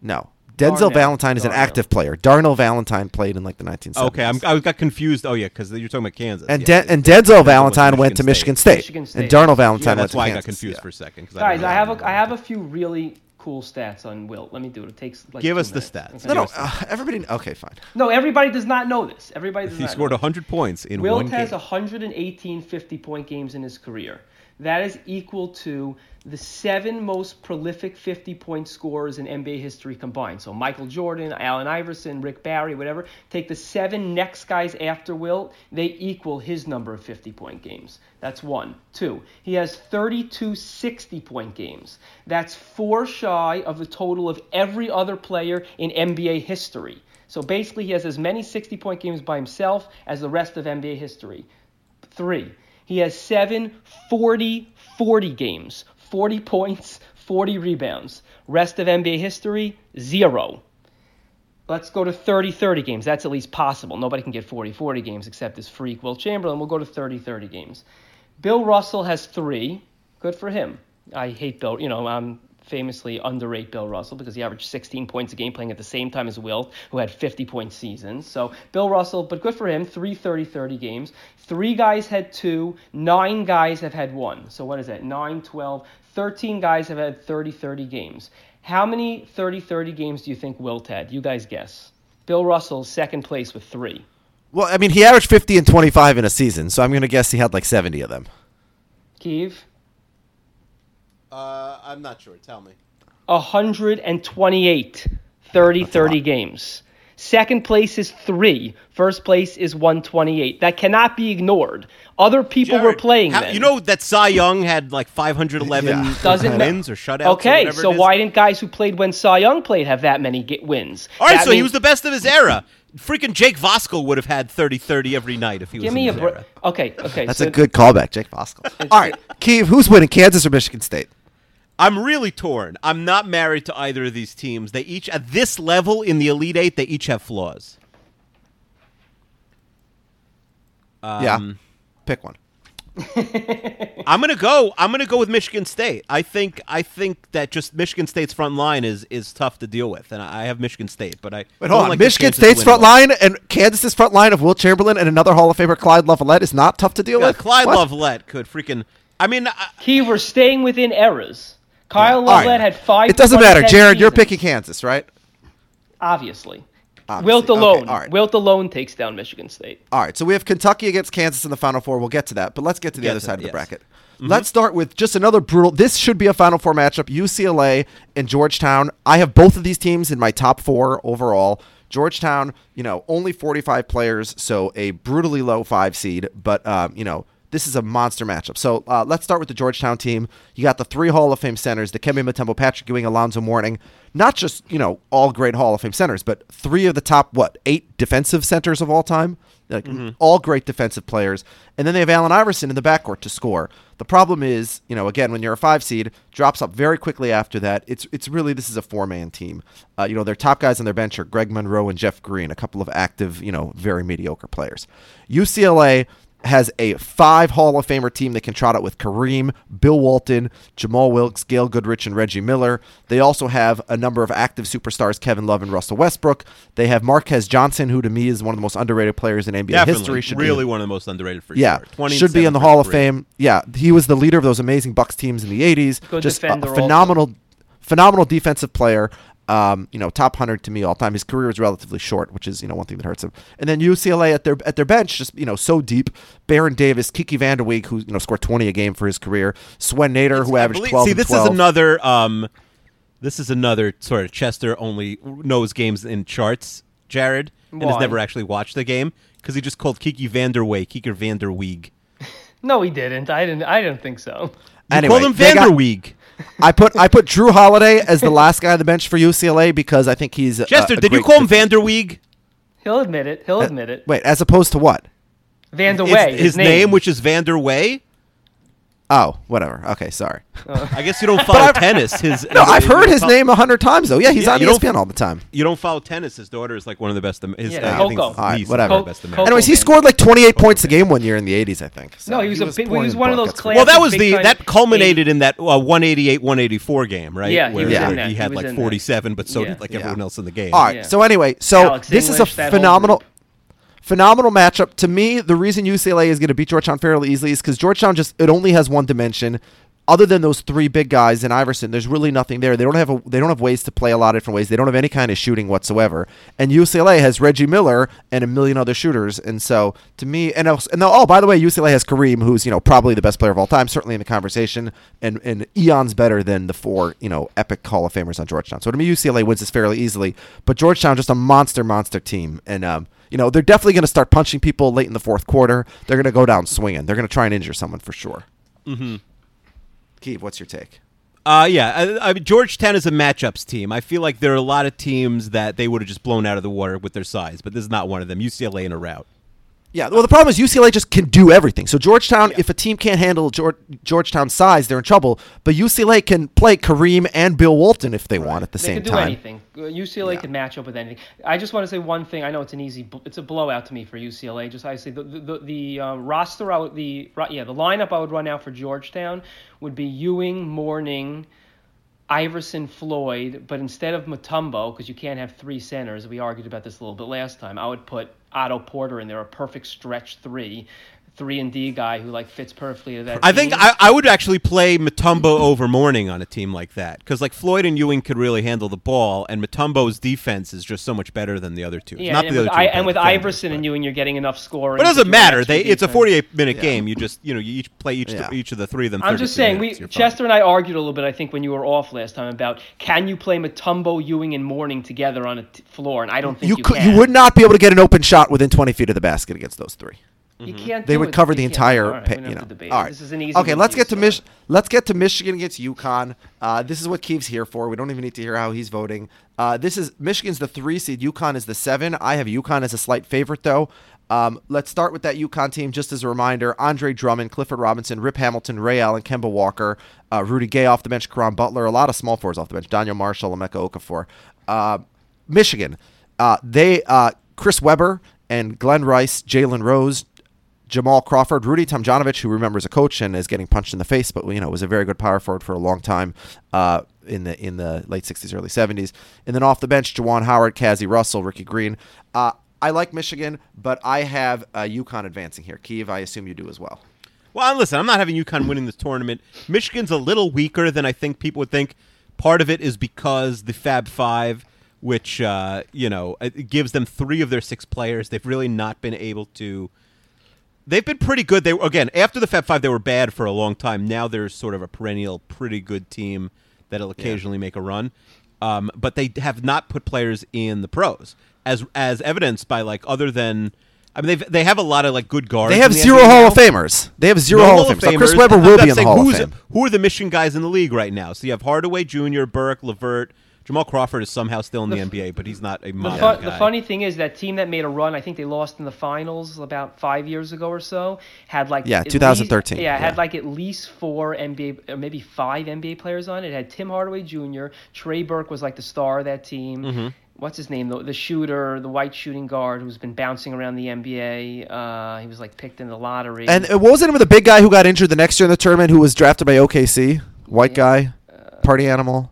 No, Denzel Darnell. Valentine is an active player. Darnell Valentine played in like the 1970s. Okay, I'm, I got confused. Oh yeah, because you're talking about Kansas. and yeah, Den- and Denzel Valentine went to State. Michigan State, Michigan and State. Darnell Yeah, Valentine went that's why I got confused yeah. for a second. Guys, didn't I have know. a I have a few really cool stats on Wilt. Let me do it. It takes like Give two us the stats. Okay. No, no, Give us the- uh, everybody. Okay, fine. No, everybody does not know this. Everybody does He not scored know. 100 points in Wilt one has game. 118 50 point games in his career. That is equal to the seven most prolific 50 point scorers in NBA history combined. So Michael Jordan, Allen Iverson, Rick Barry, whatever. Take the seven next guys after Wilt, they equal his number of 50 point games. That's one. Two, he has 32 60 point games. That's four shy of the total of every other player in NBA history. So basically, he has as many 60 point games by himself as the rest of NBA history. Three, he has seven 40 40 games, 40 points, 40 rebounds. Rest of NBA history, zero. Let's go to 30 30 games. That's at least possible. Nobody can get 40 40 games except this freak Wilt Chamberlain. We'll go to 30 30 games. Bill Russell has three. Good for him. I hate Bill. You know, I'm famously underrate Bill Russell because he averaged 16 points a game playing at the same time as Wilt, who had 50 point seasons. So Bill Russell, but good for him. Three 30 30 games. Three guys had two. Nine guys have had one. So what is that? 9, 12, 13 guys have had 30 30 games. How many 30 30 games do you think Wilt had? You guys guess. Bill Russell, second place with three. Well, I mean, he averaged 50 and 25 in a season, so I'm going to guess he had like 70 of them. Keeve? Uh, I'm not sure. Tell me. 128 30 30 games. Second place is three. First place is 128. That cannot be ignored. Other people were playing how- then. You know that Cy Young had like 511 Yeah. Doesn't ma- wins or shutouts. Okay, whatever so it is? why didn't guys who played when Cy Young played have that many get wins? All right, That so he was the best of his era. Freaking Jake Voskel would have had 30-30 every night if he was Give in me a his br- Okay, okay. That's so a good callback, Jake Voskel. All right, Keeve, who's winning, Kansas or Michigan State? I'm really torn. I'm not married to either of these teams. They each at this level in the Elite Eight, they each have flaws. yeah, Um, pick one. I'm gonna go. I'm gonna go with Michigan State. I think. I think that just Michigan State's front line is is tough to deal with, and I have Michigan State. But I Wait, don't hold on. like Michigan State's front line and Kansas's front line of Wilt Chamberlain and another Hall of Famer Clyde Lovellette is not tough to deal Yeah, with. Clyde What? Lovellette could freaking. I mean, I, Key, we're staying within eras. Kyle All right. Lovett had five. It doesn't matter, 110 Jared. You're picking Kansas, right? Obviously. Obviously. Wilt Okay, alone. all right. Wilt alone takes down Michigan State. All right, so we have Kentucky against Kansas in the Final Four. We'll get to that, but let's get to the Get other to side it, of the yes. bracket. Let's start with just another brutal. This should be a Final Four matchup: UCLA and Georgetown. I have both of these teams in my top four overall. Georgetown, you know, only 45 players, so a brutally low five seed, but um, you know, this is a monster matchup. So uh, let's start with the Georgetown team. You got the three Hall of Fame centers: the Dikembe Mutombo, Patrick Ewing, Alonzo Mourning. Not just you know all great Hall of Fame centers, but three of the top what eight defensive centers of all time. Like all great defensive players, and then they have Allen Iverson in the backcourt to score. The problem is, you know, again, when you're a five seed, drops up very quickly after that. It's it's really this is a four man team. Uh, you know, their top guys on their bench are Greg Monroe and Jeff Green, a couple of active, you know, very mediocre players. UCLA has a five Hall of Famer team that can trot out with Kareem, Bill Walton, Jamal Wilkes, Gail Goodrich, and Reggie Miller. They also have a number of active superstars, Kevin Love and Russell Westbrook. They have Marques Johnson, who to me is one of the most underrated players in NBA Definitely, history. Should really be, one of the most underrated for yeah, sure. 20 should be in the Hall of three. Fame. Yeah, he was the leader of those amazing Bucks teams in the '80s. Good Just a defender also. phenomenal, phenomenal defensive player. Um, you know, top hundred to me all time. His career is relatively short, which is you know one thing that hurts him. And then UCLA at their at their bench, just you know so deep. Baron Davis, Kiki Vanderweek, who you know scored 20 a game for his career. Swen Nater, who I averaged believe- 12 See, this 12. is another. Um, this is another sort of Chester only knows games in charts. Jared and has never actually watched the game because he just called Kiki Vanderway Kiki Vanderweeg. No, he didn't. I didn't. I didn't think so. You Anyway, called him they got- Vanderweeg. I put I put Jrue Holiday as the last guy on the bench for UCLA because I think he's a- Chester, a did you call him def- Vanderweeg? He'll admit it. He'll uh, admit it. Wait, as opposed to what? Van der It's Way. his, name, which is Vanderway. Oh, whatever. Okay, sorry. I guess you don't follow tennis. His No, I've you heard his fol- name a hundred times though. Yeah, he's Yeah, on you don't- ESPN all the time. You don't follow tennis. His daughter is like one of the best. His, Yeah, uh, I think Coco. All right, whatever. one of the best Co- American. Anyways, he scored like 28 points a game one year in the 80s, I think. So No, he was a big- he was one of those That's Well, that was the that culminated eighty- in that uh, 188 184 game, right? Yeah, he Where was where he He had was like 47, but so did like everyone else in the game. All right. So anyway, so this is a phenomenal, group. Phenomenal matchup. To me, the reason UCLA is going to beat Georgetown fairly easily is because Georgetown just it only has one dimension. Other than those three big guys and Iverson, there's really nothing there. They don't have a, they don't have ways to play a lot of different ways. They don't have any kind of shooting whatsoever. And UCLA has Reggie Miller and a million other shooters. And so to me, and else, and oh by the way, UCLA has Kareem, who's you know probably the best player of all time, certainly in the conversation, and and eons better than the four you know epic Hall of Famers on Georgetown. So to me, UCLA wins this fairly easily. But Georgetown just a monster, monster team, and um. You know, they're definitely going to start punching people late in the fourth quarter. They're going to go down swinging. They're going to try and injure someone for sure. Mm-hmm. Keith, what's your take? Uh, yeah, I, I mean, Georgetown is a matchups team. I feel like there are a lot of teams that they would have just blown out of the water with their size, but this is not one of them. UCLA in a rout. Yeah, well, the problem is UCLA just can do everything. So Georgetown, if a team can't handle George, Georgetown's size, they're in trouble. But UCLA can play Kareem and Bill Walton if they want at the They same can do time. anything. Uh, UCLA Yeah. can match up with anything. I just want to say one thing. I know it's an easy, it's a blowout to me for UCLA. Just I say the the, the, the uh, roster, I would, the yeah, the lineup I would run out for Georgetown would be Ewing, Mourning, Iverson, Floyd. But instead of Mutombo, because you can't have three centers, we argued about this a little bit last time. I would put Otto Porter in there, a perfect stretch three. Three and D guy who like fits perfectly to that. I think. I, I would actually play Mutombo over Mourning on a team like that because like Floyd and Ewing could really handle the ball, and Mutombo's defense is just so much better than the other two. Yeah, Not and the with, other two. I, and with Iverson but- and Ewing, you're getting enough scoring. But it doesn't matter. extra They it's a 48 minute Yeah. game. You just you know you each play each Yeah. each of the three of them. I'm just saying, minutes. we You're fine. Chester and I argued a little bit. I think when you were off last time about can you play Mutombo, Ewing, and Mourning together on a t- floor, and I don't think You you, could, can. you would not be able to get an open shot within 20 feet of the basket against those three. You can't. They do would it. cover You the entire All right, pit. You know. to All it. right. This is an easy. Okay, let's get to UCLA. Mich- Let's get to Michigan against UConn. Uh, this is what Keeve's here for. We don't even need to hear how he's voting. Uh, this is Michigan's the three seed. UConn is the seven. I have UConn as a slight favorite though. Um, let's start with that UConn team. Just as a reminder: Andre Drummond, Clifford Robinson, Rip Hamilton, Ray Allen, Kemba Walker, uh, Rudy Gay off the bench, Caron Butler, a lot of small fours off the bench. Donyell Marshall, Emeka Okafor. Uh, Michigan, uh, they uh, Chris Webber and Glenn Rice, Jalen Rose, Jamal Crawford, Rudy Tomjanovich, who remembers a coach and is getting punched in the face, but you know was a very good power forward for a long time uh, in the in the late '60s, early '70s. And then off the bench, Juwan Howard, Cazzie Russell, Ricky Green. Uh, I like Michigan, but I have uh, UConn advancing here. Keeve, I assume you do as well. Well, listen, I'm not having UConn winning this tournament. Michigan's a little weaker than I think people would think. Part of it is because the Fab Five, which uh, you know, gives them three of their six players. They've really not been able to. They've been pretty good. They again after the Fab Five, they were bad for a long time. Now they're sort of a perennial, pretty good team that'll occasionally make a run. Um, but they have not put players in the pros, as as evidenced by like other than I mean, they they have a lot of like good guards. They have the zero Hall now. of Famers. They have zero No Hall of Famers. So Chris Webber will be in the Hall of Fame. Who are the Michigan guys in the league right now? So you have Hardaway Jr., Burke, LeVert, Jamal Crawford is somehow still in the, The f- NBA, but he's not a The, modern fun, guy. the funny thing is that team that made a run, I think they lost in the finals about five years ago or so, had like Yeah, 2013, Least, yeah, yeah. had like at least four NBA, or maybe five NBA players on it. It had Tim Hardaway Jr. Trey Burke was like the star of that team. Mm-hmm. What's his name? The, the shooter, the white shooting guard who's been bouncing around the NBA. Uh, he was like picked in the lottery. And uh, what was the name of the big guy who got injured the next year in the tournament who was drafted by OKC? White guy, party animal.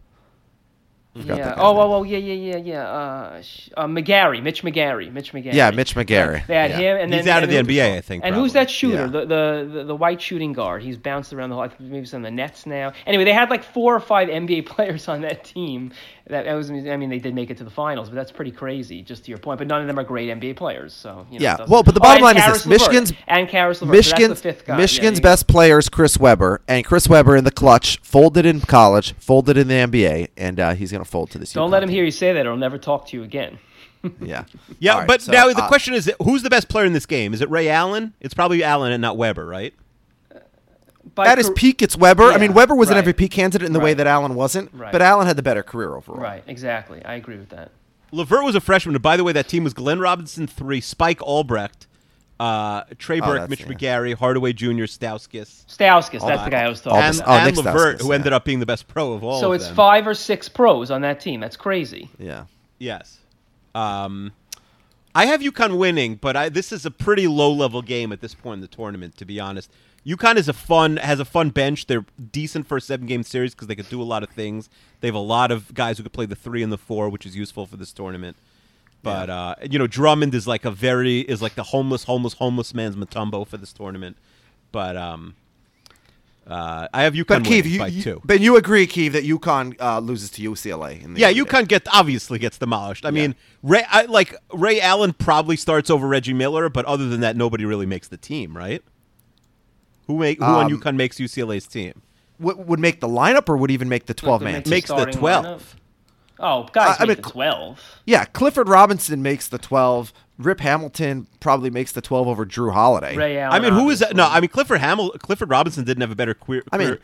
Yeah. Oh, oh, oh, yeah, yeah, yeah, yeah. Uh, uh, McGary, Mitch McGary, Mitch McGary. Yeah, Mitch McGary. They had Yeah. him, and then He's out of the who- NBA, I think, And who's that shooter? Yeah. The, the the the white shooting guard. He's bounced around the whole. I think maybe some of the Nets now. Anyway, they had like four or five NBA players on that team. That, that was. I mean, they did make it to the finals, but that's pretty crazy. Just to your point, but none of them are great NBA players. So you know, Yeah, well, but the Oh, bottom and line is this: LeVert. Michigan's and Caris LeVert. So Michigan's that's the fifth guy. Michigan's you- best player is Chris Webber, and Chris Webber in the clutch folded in college, folded in the NBA, and uh, he's going to fold to this. Don't UConn let him team. hear you say that, or I'll never talk to you again. Yeah, yeah, All right, but so, now the uh, question is, who's the best player in this game? Is it Ray Allen? It's probably Allen and not Webber, right? By at his car- peak, it's Webber. I mean, Webber was right. an MVP candidate in the way that Allen wasn't, Right. but Allen had the better career overall. Right, exactly. I agree with that. LeVert was a freshman. And by the way, that team was Glenn Robinson three, Spike Albrecht, uh, Trey Oh, Burke, that's- Mitch yeah. McGary, Hardaway Jr., Stauskis, Stauskas, that's the guy I was talking Albus- and, about. oh, and Nick Levert, Stauskas, who yeah. ended up being the best pro of all. So of it's them. five or six pros on that team. That's crazy. Yeah. Yes. Um, I have UConn winning, but I, this is a pretty low level game at this point in the tournament. To be honest, UConn is a fun has a fun bench. They're decent for a seven game series because they could do a lot of things. They have a lot of guys who could play the three and the four, which is useful for this tournament. But uh, you know, Drummond is like a very is like the homeless, homeless, homeless man's Mutombo for this tournament. But um, uh, I have UConn But Keith, you, by you- two. but you agree, Keith, that UConn uh, loses to UCLA. In the Yeah, of day. UConn get obviously gets demolished. I mean, Ray I, like Ray Allen probably starts over Reggie Miller, but other than that, nobody really makes the team, right? Who make who on Um, UConn makes UCLA's team? Would, would make the lineup or would even make the 12 man? Makes team? The 12. lineup. Oh, guys, I- I make mean, the twelve. Yeah, Clifford Robinson makes the 12. Rip Hamilton probably makes the 12 over Jrue Holiday. Ray Allen. I mean, who is that? No, I mean Clifford Hamil Clifford Robinson didn't have a better career. I mean-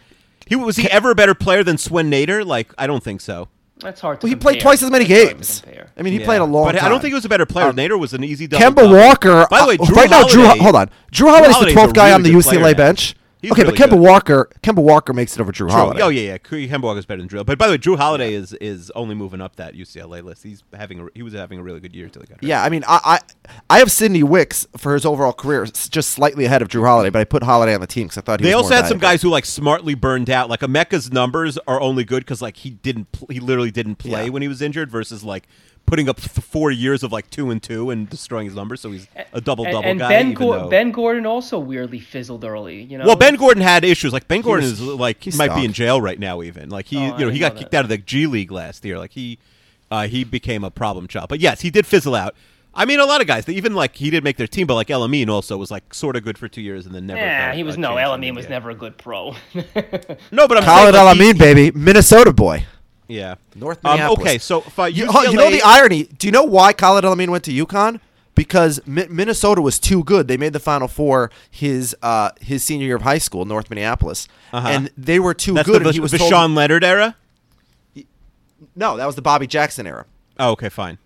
he was he ever a better player than Swen Nater? Like, I don't think so. That's hard to Well, he compare. played twice as many That's hard to games. I mean, he Yeah. played a long but time. I don't think he was a better player. Um, Nater was an easy double. Kemba double. Walker. By the way, uh, Jrue right now, Jrue. Hold on. Jrue Holiday's the Holiday's 12th a guy on the really good player UCLA now. bench. He's okay, really but Kemba good. Walker. Kemba Walker makes it over Jrue. Holiday. Oh yeah, yeah. Kemba Walker's better than Jrue. But by the way, Jrue Holiday is is only moving up that UCLA list. He's having a, he was having a really good year till he got hurt. Yeah, I mean, I, I I have Sidney Wicks for his overall career, just slightly ahead of Jrue Holiday, but I put Holiday on the team because I thought he They also had some guys who like smartly burned out. Like Emeka's numbers are only good because like he didn't pl- he literally didn't play Yeah. when he was injured versus like putting up th- four years of like two and two and destroying his numbers. So he's a double double And, and. Ben, even Gor- though- Ben Gordon also weirdly fizzled early. You know. well, Ben Gordon had issues. Like Ben Gordon was- is like he he might be in jail right now. Even like he Oh, you know he got know kicked that. out of the G League last year. Like he uh, he became a problem child. But yes, he did fizzle out. I mean, a lot of guys. They even like he didn't make their team, but like El-Amin also was like sort of good for two years and then never. Yeah, got he was a no. chance El-Amin was NBA. never a good pro. No, but I'm Khalid saying, like, baby, Minnesota boy. Yeah. North Um, Minneapolis. okay, so if, uh, You, oh, you know the irony. Do you know why Khalid El-Amin went to UConn? Because Mi- Minnesota was too good. They made the Final Four his uh, his senior year of high school, North Minneapolis, Uh-huh. and they were too That's good. the, and he was the told, Voshon Lenard era. No, that was the Bobby Jackson era. Oh, okay, fine.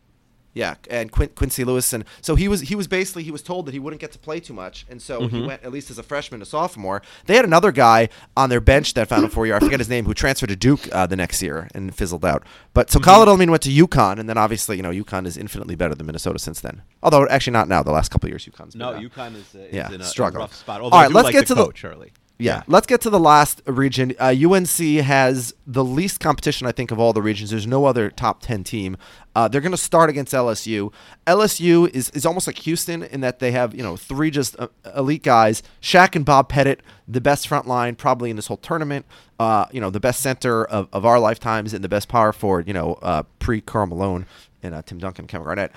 Yeah, and Quin- Quincy Lewis, and so he was he was basically he was told that he wouldn't get to play too much, and so Mm-hmm. he went at least as a freshman to sophomore. They had another guy on their bench that Final Four year. I forget his name, who transferred to Duke uh, the next year and fizzled out. But Mm-hmm. so Khalid El-Amin went to UConn, and then obviously you know UConn is infinitely better than Minnesota since then. Although actually not now. The last couple of years UConn's been, No, uh, UConn is, uh, is yeah, in a, rough spot. All right, let's like get to the- coach, Yeah. let's get to the last region. Uh, UNC has the least competition, I think, of all the regions. There's no other top 10 team. Uh, they're going to start against LSU. LSU is, is almost like Houston in that they have, you know, three just uh, elite guys. Shaq and Bob Pettit, the best front line probably in this whole tournament. Uh, you know, the best center of, of our lifetimes and the best power forward, you know, uh, pre Karl Malone and uh, Tim Duncan, Kevin Garnett.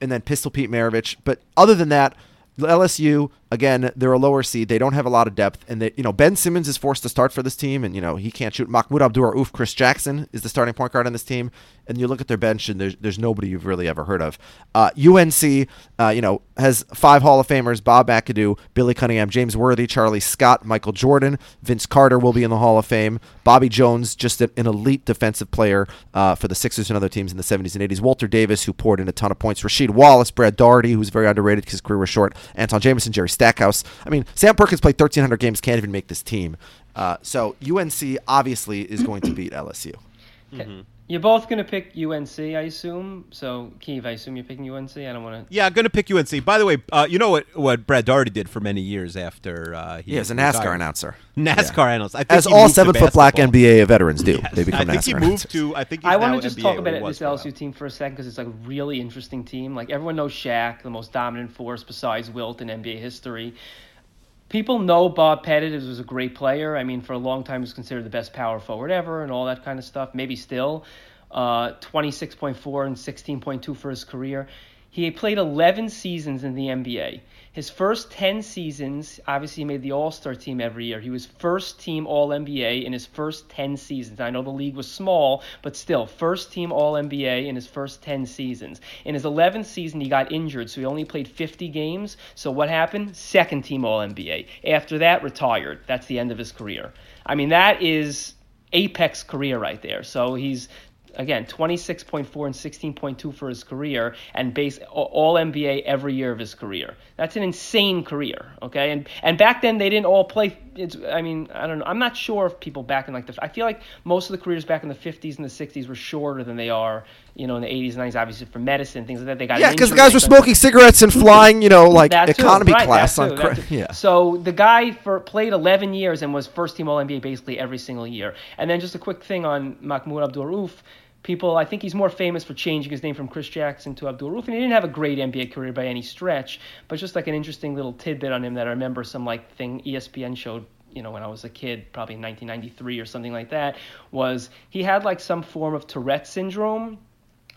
And then Pistol Pete Maravich. But other than that, LSU, Again, they're a lower seed. They don't have a lot of depth, and you know Ben Simmons is forced to start for this team, and you know he can't shoot. Mahmoud Abdur Rauf, Chris Jackson is the starting point guard on this team, and you look at their bench, and there's there's nobody you've really ever heard of. Uh, UNC, uh, you know, has five Hall of Famers: Bob McAdoo, Billy Cunningham, James Worthy, Charlie Scott, Michael Jordan, Vince Carter will be in the Hall of Fame. Bobby Jones, just an elite defensive player uh, for the Sixers and other teams in the 70s and 80s. Walter Davis, who poured in a ton of points. Rasheed Wallace, Brad Daugherty, who's very underrated because his career was short. Antawn Jamison, Jerry Stackhouse. I mean, Sam Perkins played 1,300 games, can't even make this team. Uh, so UNC obviously is going to beat LSU. Mm-hmm. You're both going to pick UNC, I assume. So, Keith, I assume you're picking UNC. I don't want to. Yeah, I'm going to pick UNC. By the way, uh, you know what what Brad Daugherty did for many years after uh, he yeah, as a NASCAR retired. announcer. NASCAR yeah. analyst. As all seven foot black NBA veterans do, yes. they become I think NASCAR he moved announcers. to. I think I want to just NBA talk about it, this LSU team for a second because it's like a really interesting team. Like everyone knows Shaq, the most dominant force besides Wilt in NBA history people know Bob Pettit was a great player. I mean, for a long time, he was considered the best power forward ever and all that kind of stuff. Maybe still. Uh, 26.4 and 16.2 for his career. He played 11 seasons in the NBA. His first 10 seasons, obviously, he made the All Star team every year. He was first team All NBA in his first 10 seasons. I know the league was small, but still, first team All NBA in his first 10 seasons. In his 11th season, he got injured, so he only played 50 games. So what happened? Second team All NBA. After that, retired. That's the end of his career. I mean, that is apex career right there. So he's again 26.4 and 16.2 for his career and base all NBA every year of his career. That's an insane career, okay? And and back then they didn't all play it's I mean, I don't know. I'm not sure if people back in like the I feel like most of the careers back in the 50s and the 60s were shorter than they are, you know, in the 80s and 90s obviously for medicine things like that. They got Yeah, cuz the guys were smoking cigarettes and flying, you know, like that economy right, class that on too, cra- that yeah. So the guy for played 11 years and was first team All NBA basically every single year. And then just a quick thing on Mahmoud Abdur Rauf people, I think he's more famous for changing his name from Chris Jackson to Abdul Rauf, and he didn't have a great NBA career by any stretch, but just like an interesting little tidbit on him that I remember some like thing ESPN showed you know when I was a kid, probably in 1993 or something like that, was he had like some form of Tourette syndrome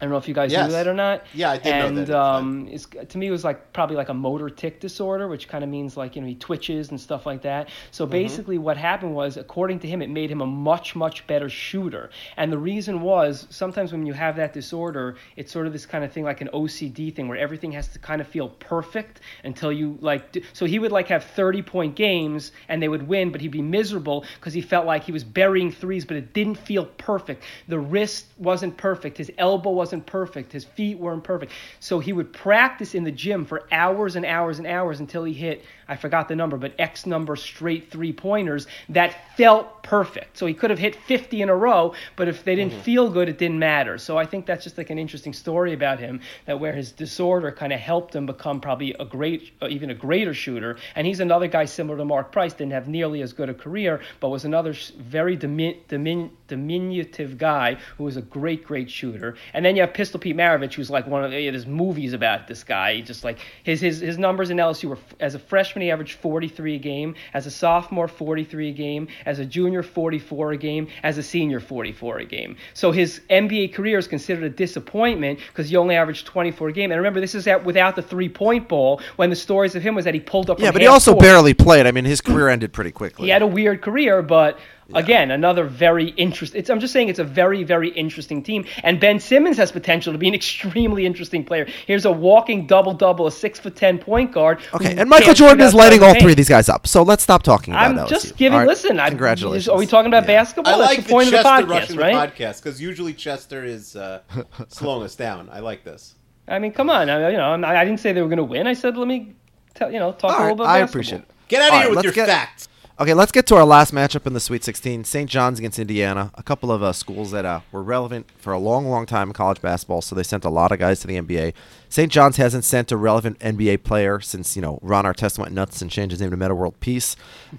I don't know if you guys Yes. knew that or not. Yeah, I did know and, that. um, it's, to me, it was like probably like a motor tic disorder, which kind of means like you know he twitches and stuff like that. So Mm-hmm. basically, what happened was, according to him, it made him a much much better shooter. And the reason was sometimes when you have that disorder, it's sort of this kind of thing like an OCD thing where everything has to kind of feel perfect until you like. Do, so he would like have 30 point games and they would win, but he'd be miserable because he felt like he was burying threes, but it didn't feel perfect. The wrist wasn't perfect, his elbow wasn't perfect, his feet weren't perfect. So he would practice in the gym for hours and hours and hours until he hit, I forgot the number, but X number straight three pointers that felt perfect. So he could have hit 50 in a row, but if they didn't feel good, it didn't matter. So I think that's just like an interesting story about him that where his disorder kind of helped him become probably a great, uh, even a greater shooter. And he's another guy similar to Mark Price, didn't have nearly as good a career, but was another very dimin- dimin- diminutive guy who was a great, great shooter. And then you have Pistol Pete Maravich, who's like one of the, there's movies about this guy. He just like his his his numbers in LSU were as a freshman he averaged 43 a game, as a sophomore 43 a game, as a junior 44 a game, as a senior 44 a game. So his NBA career is considered a disappointment because he only averaged 24 a game. And remember, this is at, without the three point ball. When the stories of him was that he pulled up. Yeah, but he also court. barely played. I mean, his career ended pretty quickly. He had a weird career, but again, another very interesting. I'm just saying it's a very, very interesting team. And Ben Simmons has potential to be an extremely interesting player. Here's a walking double double, a six foot ten point guard. Okay, and Michael Jordan is lighting all the three of these guys up. So let's stop talking about I'm LSU. just giving. All right, Listen, I, congratulations. Are we talking about Yeah. basketball? I That's like the point the of the Chester podcast, rushing right? the podcast because usually Chester is uh, slowing us down. I like this. I mean, come on. I, you know, I'm- I didn't say they were going to win. I said let me, tell, you know, talk All a right, little bit. I basketball. appreciate it. Get out of All here right, with your get- facts. Okay, let's get to our last matchup in the Sweet 16. St. John's against Indiana. A couple of uh, schools that uh, were relevant for a long, long time in college basketball, so they sent a lot of guys to the NBA. St. John's hasn't sent a relevant NBA player since you know Ron Artest went nuts and changed his name to Metta World Peace.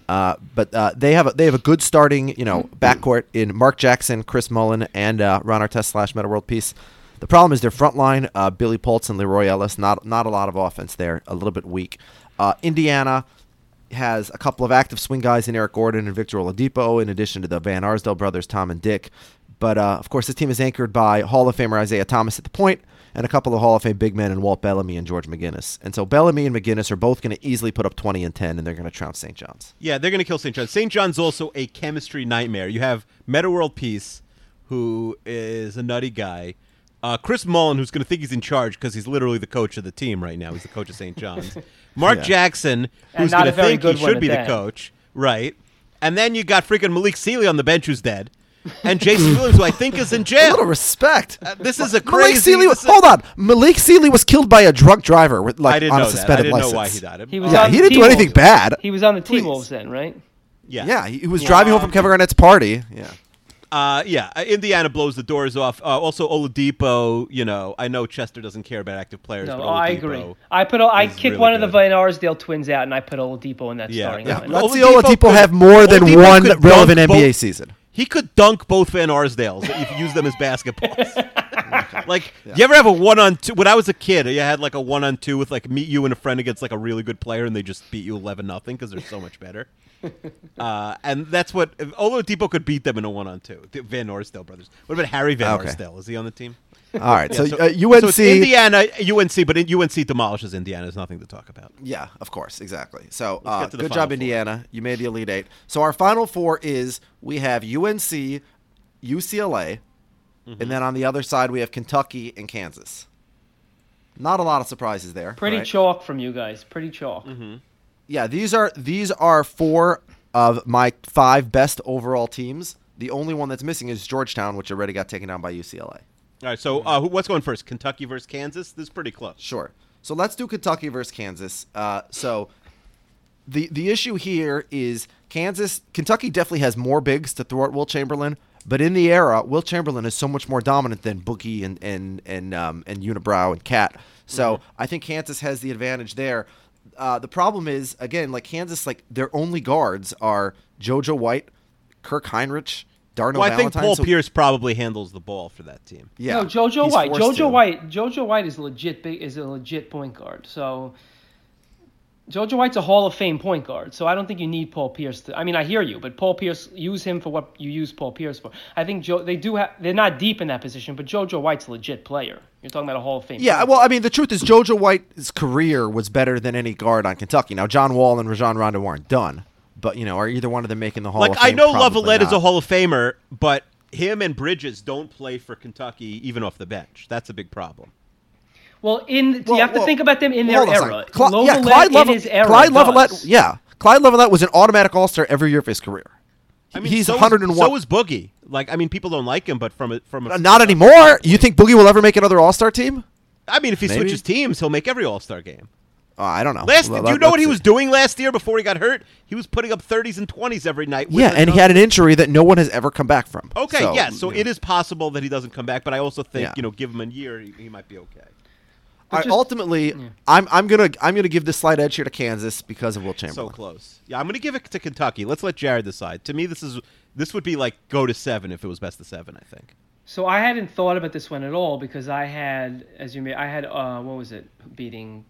Uh, but uh, they have a, they have a good starting you know backcourt in Mark Jackson, Chris Mullin, and uh, Ron Artest slash Metta World Peace. The problem is their front line, uh, Billy Paultz and Leroy Ellis, not not a lot of offense there, a little bit weak. Indiana has a couple of active swing guys in Eric Gordon and Victor Oladipo, in addition to the Van Arsdale brothers, Tom and Dick. But uh, of course, this team is anchored by Hall of Famer Isiah Thomas at the point and a couple of Hall of Fame big men in Walt Bellamy and George McGinnis. And so Bellamy and McGinnis are both going to easily put up 20 and 10, and they're going to trounce St. John's. Yeah, they're going to kill St. John's. St. John's also a chemistry nightmare. You have Metta World Peace, who is a nutty guy. Uh, Chris Mullin, who's going to think he's in charge because he's literally the coach of the team right now. He's the coach of St. John's. Mark Yeah. Jackson, who's going to think he should at be the that. coach. Right. And then you got freaking Malik Sealy on the bench who's dead. And Jason Williams, who I think is in A jail. little respect. Uh, this is a Malik crazy. Sealy. this is- Hold on. Malik Sealy was killed by a drunk driver with like I didn't on a know that. I suspended didn't license. know why he died. He was Yeah, on he didn't do anything bad. He was on the Please. T-Wolves then, right? Yeah. Yeah, he he was driving home from Kevin Garnett's party. Yeah. Uh, yeah, uh, Indiana blows the doors off. Uh, also, Oladipo. You know, I know Chester doesn't care about active players. No, but oh, I agree. I put I is kicked really one of the good. Van Arsdale twins out, and I put Oladipo in that Yeah, starting yeah. lineup. Let's see Oladipo Oladipo could- have more than Oladipo one relevant dunk NBA both- season. He could dunk both Van Arsdales if you use them as basketballs. like, do you ever have a one on two? When I was a kid, you had like a one on two with like meet you and a friend against like a really good player, and they just beat you eleven nothing because they're so much better. Uh, and that's what if Oladipo could beat them in a one on two. The Van Arsdale brothers. What about Harry Van Okay. Arsdale? Is he on the team? All right. so, Yeah, uh, UNC. So it's Indiana, UNC, but in- UNC demolishes Indiana. There's nothing to talk about. Yeah, of course, exactly. So, uh, get to the good job, Four. Indiana. You made the Elite Eight. So our Final Four is we have UNC, UCLA, Mm-hmm. and then on the other side we have Kentucky and Kansas. Not a lot of surprises there. Pretty right? chalk from you guys. Pretty chalk. Mm-hmm. Yeah, these are these are four of my five best overall teams. The only one that's missing is Georgetown, which already got taken down by UCLA. All right, so uh, what's going first? Kentucky versus Kansas. This is pretty close. Sure. So let's do Kentucky versus Kansas. Uh, so the the issue here is Kansas, Kentucky definitely has more bigs to throw at Wilt Chamberlain, but in the era, Wilt Chamberlain is so much more dominant than Boogie and and and um, and Unibrow and Cat. So I think Kansas has the advantage there. Uh, the problem is again, like Kansas, like their only guards are JoJo White, Kirk Hinrich, Darnell Well, I think Paul So- Pierce probably handles the ball for that team. Yeah, no, JoJo White. JoJo to. White. JoJo White is legit. Big is a legit point guard. So JoJo White's a Hall of Fame point guard. So I don't think you need Paul Pierce. To, I mean, I hear you, but Paul Pierce use him for what you use Paul Pierce for. I think Joe. They do have. They're not deep in that position, but JoJo White's a legit player. You're talking about a Hall of Fame. Yeah, point well. I mean, the truth is, JoJo White's career was better than any guard on Kentucky. Now, John Wall and Rajon Rondo weren't done, but you know, are either one of them making the Hall like of I Fame? know Probably Lovellette is a. Hall of Famer, but him and Bridges don't play for Kentucky even off the bench. That's a big problem. Well, in Well, you have to think about them in hold their era. second. Cl- yeah, Lovellette Clyde, in his era. Clyde Lovellette, yeah, Clyde Lovellette was an automatic All Star every year of his career. I mean, he's so is- 101. So is Boogie. Like, I mean, people don't like him, but from a, from a, Not anymore. You think Boogie will ever make another All Star team? I mean, if he Maybe. switches teams, he'll make every All Star game. Uh, I don't know. Last, Well, do you know what he was see. doing last year before he got hurt? He was putting up 30s and 20s every night. with Yeah, and he had an injury that no one has ever come back from. Okay, so, yes. So you know. it is possible that he doesn't come back, but I also think Yeah. you know, give him a year, he, he might be okay. All right, just- ultimately, I'm I'm gonna I'm gonna give the slight edge here to Kansas because of Wilt Chamberlain. So close. Yeah, I'm going to give it to Kentucky. Let's let Jared decide. To me, this is this would be like go to seven if it was best of seven. I think. So I hadn't thought about this one at all because I had, as you may, I had uh, what was it beating?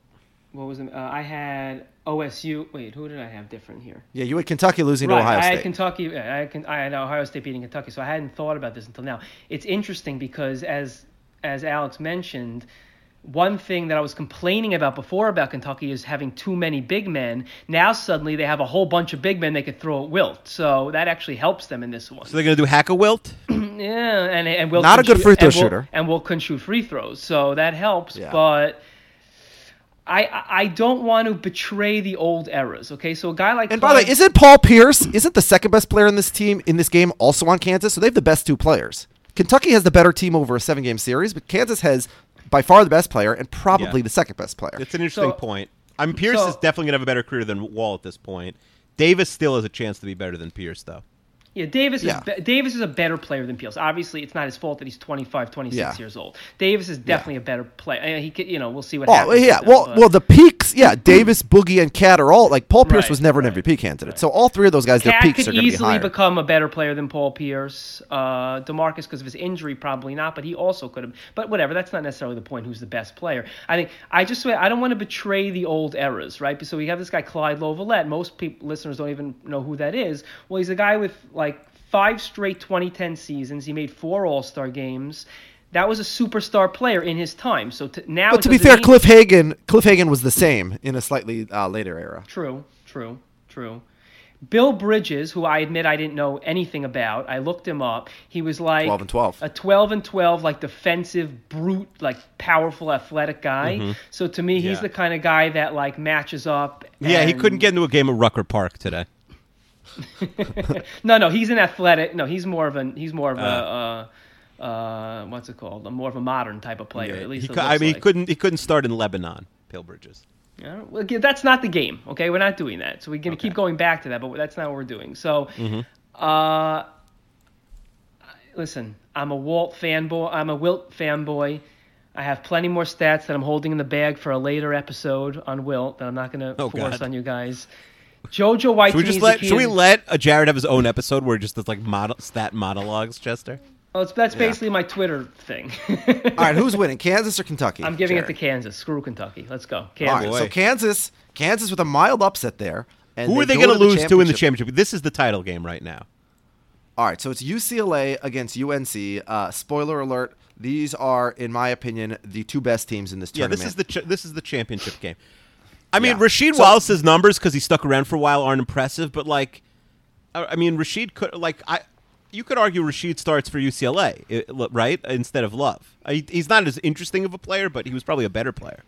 What was it? Uh, I had OSU. Wait, who did I have different here? Yeah, you had Kentucky losing right, to Ohio I State. had Kentucky. I had, I had Ohio State beating Kentucky, so I hadn't thought about this until now. It's interesting because as as Alex mentioned, one thing that I was complaining about before about Kentucky is having too many big men. Now suddenly they have a whole bunch of big men they could throw at Wilt, so that actually helps them in this one. So they're going to do hack a wilt. Yeah, and and Will Not a good shoot- free throw and shooter. and Will can shoot free throws, so that helps. Yeah. But I I I don't want to betray the old eras. Okay, so a guy like And by the way, isn't Paul Pierce isn't the second best player in this team in this game also on Kansas? So they have the best two players. Kentucky has the better team over a seven game series, but Kansas has by far the best player and probably Yeah. the second best player. It's an interesting So- point. I mean, Pierce so- is definitely going to have a better career than Wall at this point. Davis still has a chance to be better than Pierce, though. Yeah, Davis Yeah. is be- Davis is a better player than Pierce. Obviously, it's not his fault that he's 25, 26 Yeah. years old. Davis is definitely a better player. I mean, he could, you know, we'll see what Oh happens. yeah, with them, well, but- well, the yeah. Davis, Boogie, and Cat are all like Paul Pierce Right, was never an MVP candidate. So all three of those guys, their peaks could are going to be easily higher. become a better player than Paul Pierce. Uh, Demarcus, because of his injury, probably not, but he also could have. But whatever, that's not necessarily the point. Who's the best player? I think I just I don't want to betray the old eras, right? So we have this guy Clyde Lovellette. Most people listeners don't even know who that is. Well, he's a guy with like five straight 2010 seasons. He made four All Star games. That was a superstar player in his time. So to, now, But to be fair, mean- Cliff Hagan, Cliff Hagan was the same in a slightly uh, later era. True, true, true. Bill Bridges, who I admit I didn't know anything about, I looked him up. He was like 12 and 12. a 12 and 12, like defensive, brute, like powerful, athletic guy. So to me, he's Mm-hmm. Yeah. the kind of guy that like matches up. Yeah, he couldn't get into a game of Rucker Park today. No, no, he's an athletic. No, he's more of an he's more of a uh, uh, what's it called? A more of a modern type of player. At least he I mean, he couldn't he couldn't start in Lebanon. Pale Bridges. Yeah, well, that's not the game. Okay, we're not doing that. So we're gonna keep going back to that, but that's not what we're doing. So, Mm-hmm. uh, listen, I'm a Walt fanboy. I'm a Wilt fanboy. I have plenty more stats that I'm holding in the bag for a later episode on Wilt that I'm not gonna Oh, force God. on you guys. Jojo White. Should we just let Should we let Jared have his own episode where just does like model, stat monologues, Chester? Oh, it's, that's basically my Twitter thing. All right, who's winning, Kansas or Kentucky? I'm giving it to Kansas. Screw Kentucky. Let's go. Kansas. right, so Kansas, Kansas with a mild upset there. And Who are they going to lose to in the championship. championship? This is the title game right now. All right, so it's UCLA against UNC. Uh, spoiler alert: these are, in my opinion, the two best teams in this Yeah, tournament. this is the ch- this is the championship game. I mean, Yeah. Rasheed So- Wallace's numbers because he stuck around for a while aren't impressive, but like, I, I mean, Rasheed could like I. You could argue Rasheed starts for UCLA, right, instead of Love. He's not as interesting of a player, but he was probably a better player.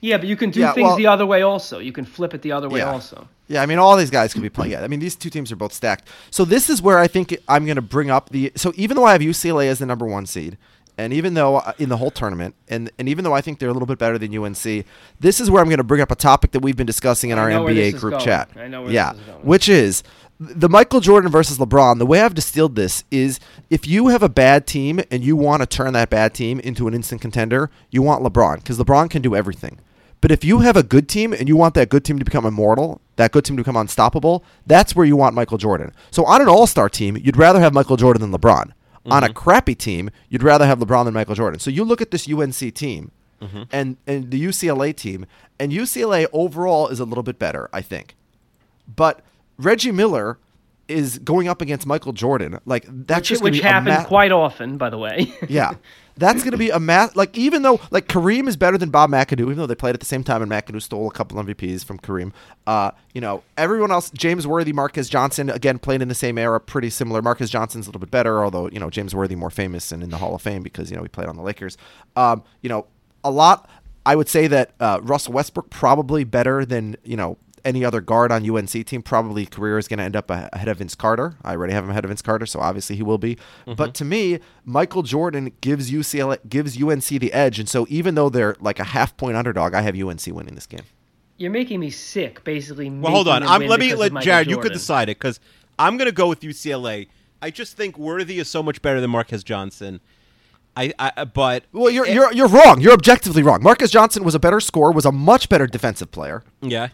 Yeah, but you can do Yeah, things well- the other way also. You can flip it the other way Yeah. also. Yeah, I mean, all these guys could be playing. Yeah, I mean, these two teams are both stacked. So this is where I think I'm going to bring up the. So even though I have UCLA as the number one seed, and even though uh, in the whole tournament, and and even though I think they're a little bit better than UNC, this is where I'm going to bring up a topic that we've been discussing in I our know NBA group going. chat. I know where yeah, this is going. which is the Michael Jordan versus LeBron. The way I've distilled this is if you have a bad team and you want to turn that bad team into an instant contender, you want LeBron because LeBron can do everything. But if you have a good team and you want that good team to become immortal, that good team to become unstoppable, that's where you want Michael Jordan. So on an all-star team, you'd rather have Michael Jordan than LeBron. On a mm-hmm. crappy team, you'd rather have LeBron than Michael Jordan. So you look at this UNC team mm-hmm. and and the UCLA team, and UCLA overall is a little bit better, I think. But Reggie Miller is going up against Michael Jordan. Like that's Which, just which be a happens ma- quite often, by the way. yeah. That's going to be a math. Like, even though, like, Kareem is better than Bob McAdoo, even though they played at the same time and McAdoo stole a couple MVPs from Kareem, uh, you know, everyone else, James Worthy, Marcus Johnson, again, played in the same era, pretty similar. Marcus Johnson's a little bit better, although, you know, James Worthy more famous and in the Hall of Fame because, you know, he played on the Lakers. Um, you know, a lot, I would say that uh, Russell Westbrook probably better than, you know, any other guard on UNC team. Probably career is going to end up ahead of Vince Carter. I already have him ahead of Vince Carter, so obviously he will be. Mm-hmm. But to me, Michael Jordan gives UCLA gives UNC the edge, and so even though they're like a half point underdog, I have UNC winning this game. You're making me sick, basically. Well, hold on. I'm, let me let Michael Jared. You could decide it because I'm going to go with UCLA. I just think Worthy is so much better than Marques Johnson. I, I but Well, you're you're you're wrong. You're objectively wrong. Marcus Johnson was a better scorer, was a much better defensive player. yeah.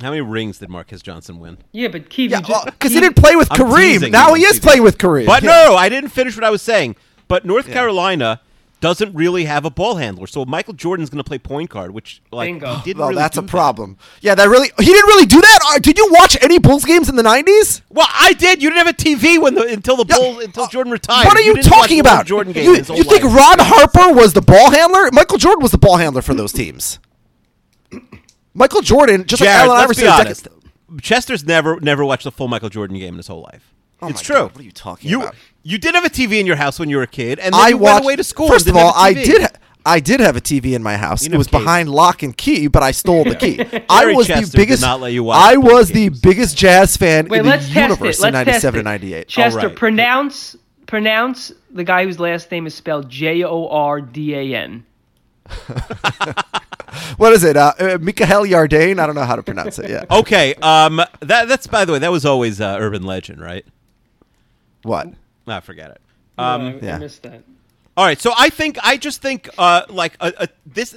How many rings did Marques Johnson win? Yeah, but Keith, Yeah, you just, because he didn't play with I'm Kareem. Now he is playing with Kareem. But Yeah. no, I didn't finish what I was saying. But North Carolina doesn't really have a ball handler, so Michael Jordan's going to play point guard, which like Bingo. he didn't Well, really that's a do that. problem. Yeah, that really he didn't really do that. Uh, did you watch any Bulls games in the '90s? Well, I did. You didn't have a TV when the until the Yeah, Bulls until uh, Jordan retired. What are you, didn't talking about? Jordan game you you think life. Ron Harper was the ball handler? Michael Jordan was the ball handler for those teams. Michael Jordan, just Jared, like Allen let's Iverson, be a honest. decade- Chester's never never watched a full Michael Jordan game in his whole life. Oh it's my true. God, what are you talking you, about? You did have a TV in your house when you were a kid, and then I you watched, went away to school. First of didn't all, have a I TV. did. Ha- I did have a TV in my house. You It was have behind lock and key, but I stole the key. I Jerry was Chester the biggest. not let you watch I the was the games. biggest jazz fan Wait, in the let's test universe it. Let's in '97 test it. and '98. Chester, All right. pronounce pronounce the guy whose last name is spelled J O R D A N. What is it? Uh, uh, Mikael Yardane. I don't know how to pronounce it. Yeah. Okay, um, that that's by the way, that was always uh, urban legend, right? What? I forget it. Um, Um, yeah. I missed that. All right, so I think I just think uh, like a, a, this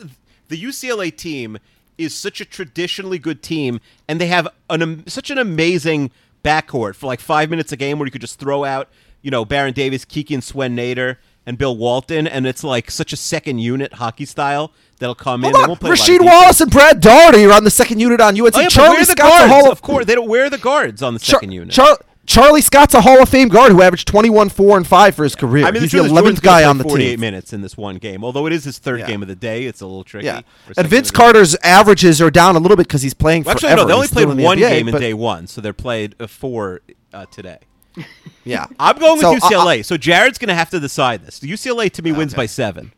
the UCLA team is such a traditionally good team, and they have an am- such an amazing backcourt for like five minutes a game where you could just throw out you know Baron Davis, Kiki and Swen Nater, and Bill Walton, and it's like such a second unit hockey style that'll come in. Hold They on. play a lot of Rasheed. Wallace and Brad Daugherty are on the second unit on UNC. Oh, yeah, Charlie where are the Scott's a? Hall Of course, they don't. Where are the guards on the Char- second unit? Char- Charlie Scott's a Hall of Fame guard who averaged 21, 4, and 5 for his career. I mean, He's the the 11th Jordan's guy on the 48 team. minutes in this one game. Although it is his third Yeah. game of the day, it's a little tricky. Yeah. And Vince. Carter's averages are down a little bit because he's playing Well, actually, forever. no, they only He's played in the one NBA, game in day one, so they're played uh, four uh, today. Yeah. I'm going with So, uh, UCLA. so Jared's going to have to decide this. UCLA to me wins by seven.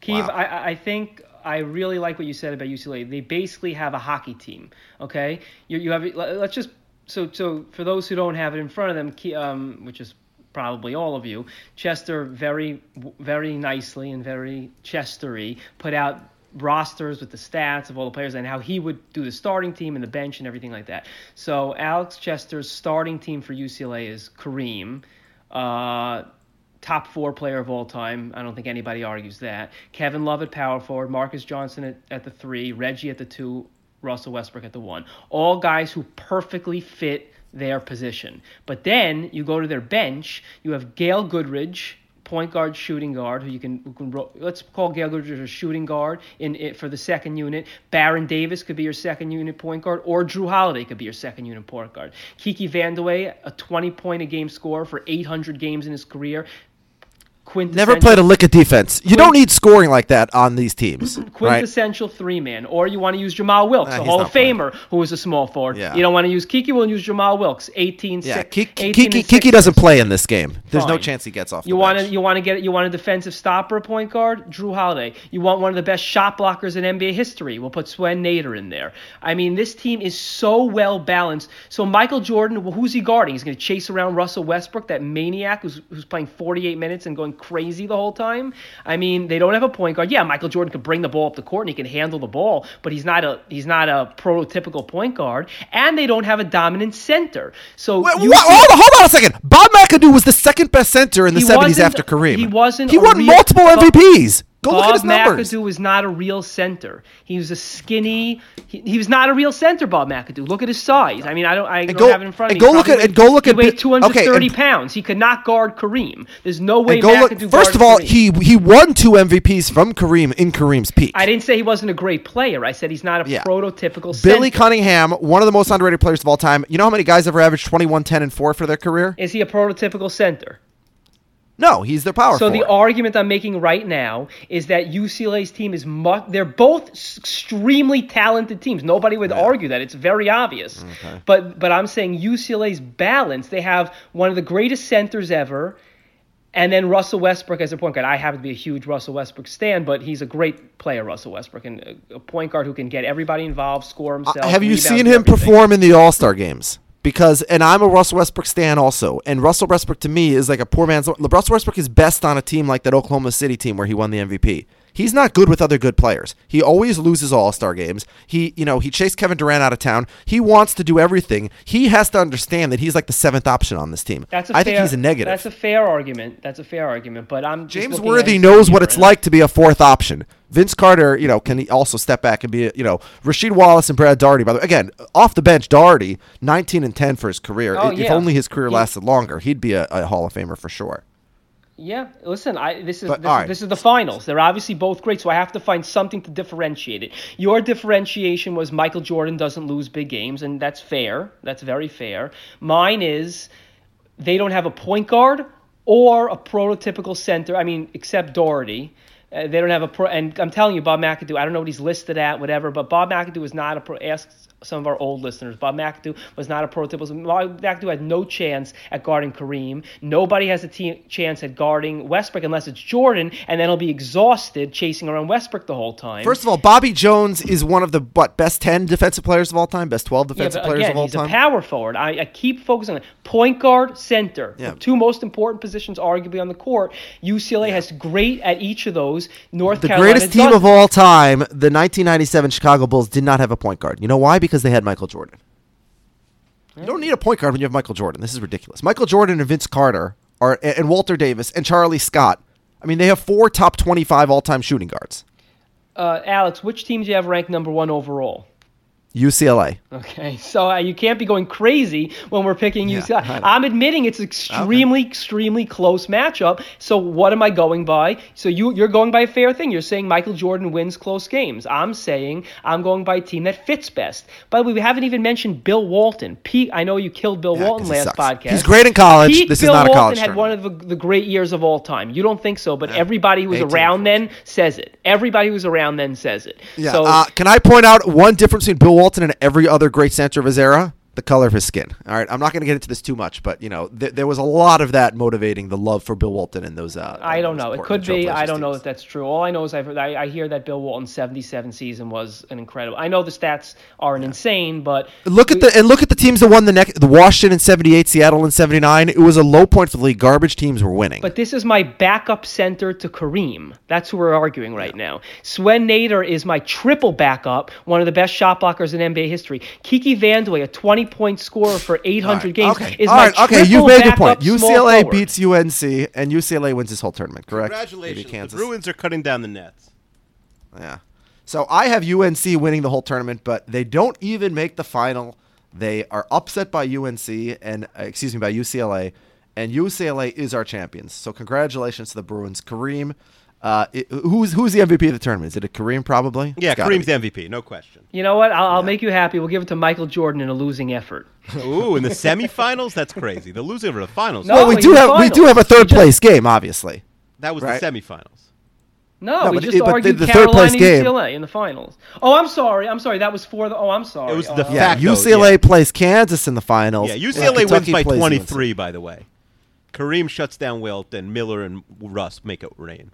Keith, Wow. I, I think I really like what you said about UCLA. They basically have a hockey team. Okay, you, you have let's just so so for those who don't have it in front of them, um, which is probably all of you, Chester very very nicely and very Chestery put out rosters with the stats of all the players and how he would do the starting team and the bench and everything like that. So Alex Chester's starting team for UCLA is Kareem. Uh, top four player of all time. I don't think anybody argues that. Kevin Love at power forward, Marcus Johnson at, at the three, Reggie at the two, Russell Westbrook at the one. All guys who perfectly fit their position. But then you go to their bench, you have Gail Goodrich, point guard, shooting guard, who you can, who can let's call Gail Goodrich a shooting guard in it for the second unit. Baron Davis could be your second unit point guard, or Jrue Holiday could be your second unit point guard. Kiki Vandeweghe, a 20 point a game scorer for 800 games in his career. Never played a lick of defense. You don't need scoring like that on these teams. quintessential three man, or you want to use Jamal Wilkes, Nah, a he's Hall not of Famer who was a small forward. Yeah. You don't want to use Kiki, we'll use Jamal Wilkes, 18 Yeah, six- Kiki, 18 Kiki, and Kiki six. doesn't play in this game. There's no Fine. chance he gets off You the want to bench. you want to get you want a defensive stopper point guard, Jrue Holiday. You want one of the best shot blockers in NBA history. We'll put Swen Nater in there. I mean, this team is so well balanced. So Michael Jordan, well, who's he guarding? He's going to chase around Russell Westbrook, that maniac who's who's playing 48 minutes and going crazy the whole time. I mean, they don't have a point guard. Yeah, Michael Jordan could bring the ball up the court and he can handle the ball, but he's not a he's not a prototypical point guard. And they don't have a dominant center. So Wait, you what? Hold on, hold on a second. Bob McAdoo was the second best center in the 70s after Kareem. he wasn't He won real- multiple MVPs. Go look at Bob his numbers. McAdoo was not a real center. He was a skinny. He, he was not a real center. Bob McAdoo. Look at his size. I mean, I don't. I don't go- have it in front of me. go look at- and go look he at weighed 230 okay, and- pounds. He could not guard Kareem. There's no way go look. First of all, Kareem. he he won two MVPs from Kareem in Kareem's peak. I didn't say he wasn't a great player. I said he's not a Yeah. prototypical Billy center. Cunningham, one of the most underrated players of all time. You know how many guys ever averaged 21, 10, and 4 for their career? Is he a prototypical center? No, he's their power So the argument I'm making right now is that UCLA's team is mu- they're both extremely talented teams. Nobody would argue that. It's very obvious. Okay. But but I'm saying UCLA's balance. They have one of the greatest centers ever. And then Russell Westbrook as a point guard. I happen to be a huge Russell Westbrook stan, but he's a great player, Russell Westbrook, and a, a point guard who can get everybody involved, score himself. Uh, Have you seen him everything. perform in the All Star games? Because, and I'm a Russell Westbrook stan also, and Russell Westbrook to me is like a poor man's. Russell Westbrook is best on a team like that Oklahoma City team where he won the MVP. He's not good with other good players. He always loses All Star games. He, you know, he chased Kevin Durant out of town. He wants to do everything. He has to understand that he's like the seventh option on this team. That's a I fair, think he's a negative. That's a fair argument. That's a fair argument. But I'm James Worthy knows what it's like to be a fourth option. Vince Carter, you know, can he also step back and be, you know, Rasheed Wallace and Brad Daugherty. By the way, again, off the bench, Daugherty, 19 and 10 for his career. Oh, if yeah. only his career lasted longer, he'd be a, a Hall of Famer for sure. Yeah, listen, I this is But, this, is right. this is the finals. They're obviously both great, so I have to find something to differentiate it. Your differentiation was Michael Jordan doesn't lose big games, and that's fair. That's very fair. Mine is they don't have a point guard or a prototypical center. I mean, except Daugherty. Uh, they don't have a pro, and I'm telling you, Bob McAdoo. I don't know what he's listed at, whatever. But Bob McAdoo is not a pro. Ask some of our old listeners. Bob McAdoo was not a prototypical. Bob McAdoo had no chance at guarding Kareem. Nobody has a te- chance at guarding Westbrook unless it's Jordan, and then he'll be exhausted chasing around Westbrook the whole time. First of all, Bobby Jones is one of the what best 10 defensive players of all time, best 12 yeah, defensive players again, of all he's time. a power forward. I, I keep focusing on point guard, center. Yeah. The two most important positions, arguably, on the court. UCLA has great at each of those. North the Carolina greatest team doesn't. of all time, the 1997 Chicago Bulls did not have a point guard. You know why? Because they had Michael Jordan. You don't need a point guard when you have Michael Jordan. This is ridiculous. Michael Jordan and Vince Carter are and Walter Davis and Charlie Scott. I mean, they have four top 25 all-time shooting guards. Uh, Alex, which team do you have ranked number one overall? UCLA. Okay, so uh, you can't be going crazy when we're picking Yeah, UCLA. I'm admitting it's extremely, extremely close matchup. So what am I going by? So you you're going by a fair thing. You're saying Michael Jordan wins close games. I'm saying I'm going by a team that fits best. By the way, we haven't even mentioned Bill Walton. Pete, I know you killed Bill Yeah, Walton last sucks. podcast. He's great in college. Pete This is Bill not a Walton college had one of the, the great years of all time. You don't think so, but everybody who was 18 around then says it. Everybody who was around then says it. Yeah. So uh, can I point out one difference between Bill Walton and every other great center of his era? The color of his skin. All right, I'm not going to get into this too much, but you know, th- there was a lot of that motivating the love for Bill Walton in those. Uh, I don't know. It could be. I don't know if that's true. All I know is I've, I, I hear that Bill Walton's 77 season was an incredible. I know the stats aren't insane, but Look at the and look at the teams that won the next. The Washington in '78, Seattle in '79. It was a low point for the league. Garbage teams were winning. but this is my backup center to Kareem. That's who we're arguing right now. Swen Nater is my triple backup, one of the best shot blockers in NBA history. Kiki Vandeweghe, a 20 point scorer for 800 games, okay. is All my right. Okay. You've made your point. UCLA forward. beats UNC, and UCLA wins this whole tournament. Correct? Congratulations. Maybe The Kansas. Bruins are cutting down the nets. Yeah. So I have UNC winning the whole tournament, but they don't even make the final. They are upset by UNC and uh, excuse me by UCLA, and UCLA is our champions. So congratulations to the Bruins. Kareem, uh, it- who's who's the MVP of the tournament? Is it a Kareem probably? Yeah, It's Kareem's the MVP, no question. You know what? I'll, I'll make you happy. We'll give it to Michael Jordan in a losing effort. Ooh, in the semifinals, that's crazy. The loser of the finals. No, Well, we do the have we do have a third just, place game, obviously. that was right. the semifinals. No, No, we but just it- but the- argued the third Carolina place game- UCLA in the finals. Oh, I'm sorry. I'm sorry. That was for the. Oh, I'm sorry. It was the oh. Yeah, Facto, UCLA yeah. plays Kansas in the finals. Yeah, and UCLA wins by plays 23, by the way. Kareem shuts down Wilt, and Miller and Russ make it rain.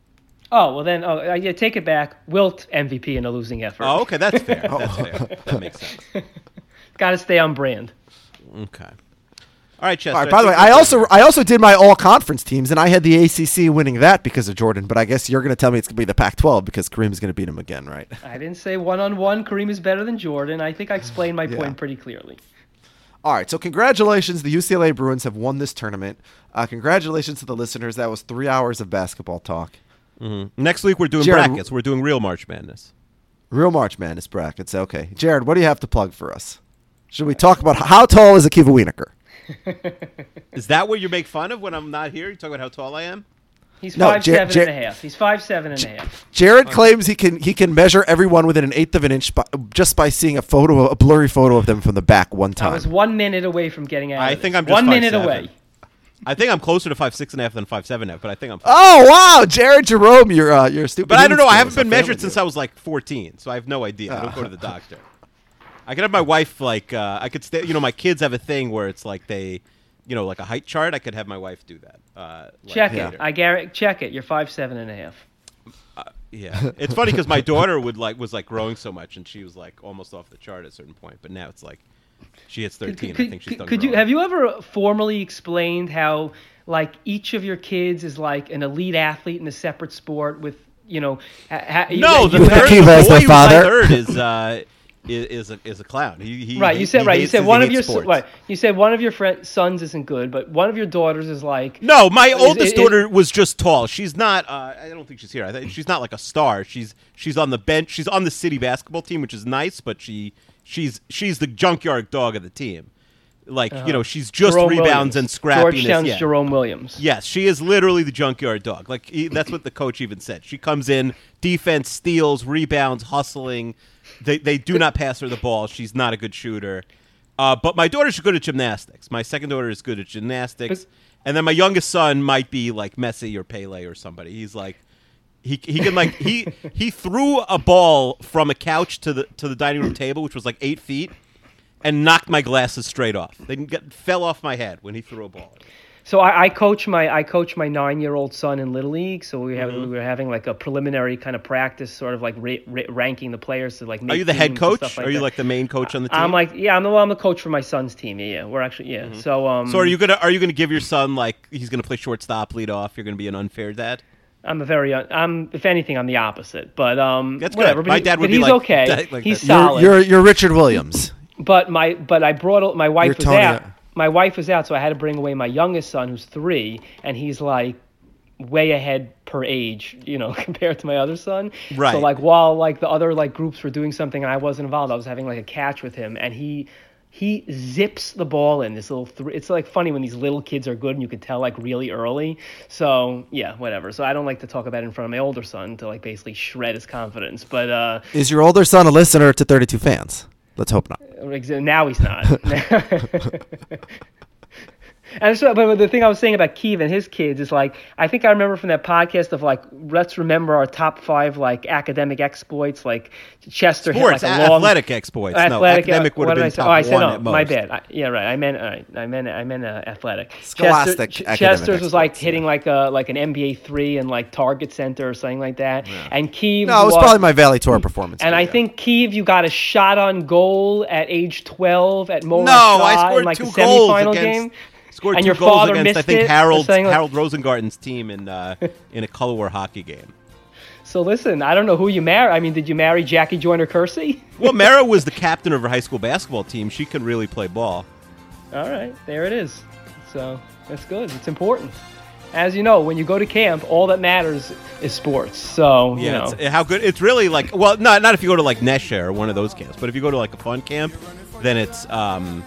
Oh well, then oh uh, yeah, take it back. Wilt MVP in a losing effort. Oh, okay, that's fair. That's fair. That makes sense. Got to stay on brand. Okay. All right, Chester. All right. By the way, I also. I also did my all conference teams, and I had the ACC winning that because of Jordan. But I guess you're going to tell me it's going to be the Pac-12 because Kareem is going to beat him again, right? I didn't say one on one. Kareem is better than Jordan. I think I explained my Yeah. point pretty clearly. All right. So congratulations, the UCLA Bruins have won this tournament. Uh, congratulations to the listeners. That was three hours of basketball talk. Mm-hmm. Next week we're doing Jared, brackets. We're doing real March Madness. Real March Madness brackets. Okay, Jared, what do you have to plug for us? Should we talk about how tall is Akiva Wienerker? Is that what you make fun of when I'm not here? You talk about how tall I am? He's No, five Jer- seven Jer- and a half. He's five seven and a half. Jared claims he can he can measure everyone within an eighth of an inch by, just by seeing a photo, a blurry photo of them from the back one time. I time. was one minute away from getting out. I of think this. I'm just one minute 5'7". away. I think I'm closer to five six and a half than five seven and a half, but I think I'm. Oh wow, Jared Jerome, you're uh, you're a stupid. but I don't know. I haven't been measured since? I was like 14, so I have no idea. I don't go to the doctor. I could have my wife like uh, I could stay. You know, my kids have a thing where it's like they, you know, like a height chart. I could have my wife do that. Uh, like Check later. it. I guarantee. Check it. You're five seven and a half. Yeah, it's funny because my daughter would like was like growing so much, and she was like almost off the chart at a certain point. But now it's like she hits Could, thirteen. could- I think she's done. could you have you ever formally explained how like each of your kids is like an elite athlete in a separate sport with you know? Ha, ha, No, the third, the boy who's father. third is uh, is is a, is a clown. He, he Right, you said right. You said one of your sports. right. You said one of your friend, sons isn't good, but one of your daughters is like No, my Is- oldest is- daughter was just tall. She's not. Uh, I don't think she's here. I think she's not like a star. She's she's on the bench. She's on the city basketball team, which is nice. But she she's she's the junkyard dog of the team. Like you know, she's just Uh-huh. Jerome rebounds Williams. and scrappiness. Georgetown's yeah. Jerome Williams. Yes, she is literally the junkyard dog. Like he, that's what the coach even said. She comes in, defense, steals, rebounds, hustling. They they do not pass her the ball. She's not a good shooter. Uh, but my daughter's good at gymnastics. My second daughter is good at gymnastics, and then my youngest son might be like Messi or Pele or somebody. He's like. He, he can like he he threw a ball from a couch to the to the dining room table, which was like eight feet, and knocked my glasses straight off. They fell off my head when he threw a ball. So I, I coach my I coach my nine year old son in little league. So we have Mm-hmm. we were having like a preliminary kind of practice, sort of like ra- ra- ranking the players to like. Are you the head coach? stuff are you that. like the main coach on the team? I'm like yeah, I'm the well, I'm the coach for my son's team. Yeah, yeah. we're actually yeah. So um. Mm-hmm. so are you gonna are you gonna give your son like he's gonna play shortstop, lead off? You're gonna be an unfair dad. I'm a very un- I'm if anything I'm the opposite, but um. That's good. whatever. But My he- dad would but be he's like- okay. like that. he's You're- solid. You're you're Richard Williams. But my but I brought my wife You're was Tony- out. My wife was out, so I had to bring away my youngest son, who's three, and he's like way ahead per age, you know, compared to my other son. Right. So like while like the other like groups were doing something and I wasn't involved, I was having like a catch with him and he he zips the ball in this little th- it's like funny when these little kids are good and you can tell like really early so yeah whatever so i don't like to talk about it in front of my older son to like basically shred his confidence but uh Is your older son a listener to 32 fans? Let's hope not. Now he's not. and so, but the thing I was saying about Keeve and his kids is like, I think I remember from that podcast of like, let's remember our top five like academic exploits. Like Chester Sports, hit like a- long athletic exploits. No, Athletic, academic uh, would have been I say? top Oh, I said one no. My bad. I, yeah, right. I meant right. I meant I meant uh, athletic. Scholastic Chester, academic Chester's was like hitting like a like an NBA three and like Target Center or something like that. And Keeve No, it was probably my Valley Tour performance. and I think Keeve, you got a shot on goal at age 12 at Mola No, I scored in like two the goals semifinal against. game. Scored And two your goals father against I missed think it Harold like- Harold Rosengarten's team in uh, in a color war hockey game. So listen, I don't know who you marry. I mean, did you marry Jackie Joyner Kersee? Well, Mara was the captain of her high school basketball team. She can really play ball. All right, there it is. So that's good. It's important. As you know, when you go to camp, all that matters is sports. So you Yeah, know, it's, how good it's really like. Well, not not if you go to like Nesha or one of those camps, but if you go to like a fun camp, then it's um,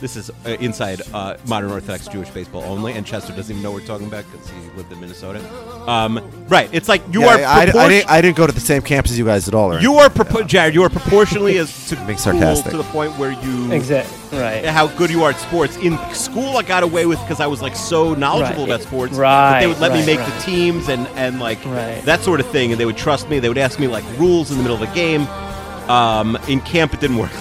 this is uh, inside uh, modern Orthodox Jewish baseball only, and Chester doesn't even know what we're talking about because he lived in Minnesota. Um, right, it's like you Yeah, are. I, I, propor- didn't, I didn't go to the same camps as you guys at all. Or you are, propo- Jared. You are proportionally as to, Being cool sarcastic. to the point where you exactly right. how good you are at sports. In school, I got away with because I was like so knowledgeable Right. about sports that Right, they would let me make right. the teams and and like Right. that sort of thing, and they would trust me. They would ask me like rules in the middle of the game. Um, in camp, it didn't work.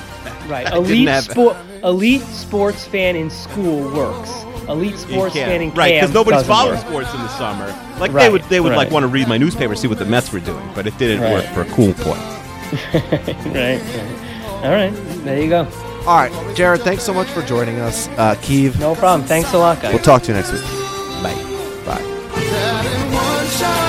Right. Elite have- sport. Elite sports fan in school works. Elite sports fan in camp. fan in right? Because nobody's doesn't following work. sports in the summer. Like they Right, would, they would like right. want to read my newspaper, see what the Mets were doing, but it didn't Right. work for a cool point. right. right. All right. There you go. All right, Jared, thanks so much for joining us. Uh, Keeve, No problem. Thanks a lot, guys. we'll talk to you next week. Bye. Bye. That in one shining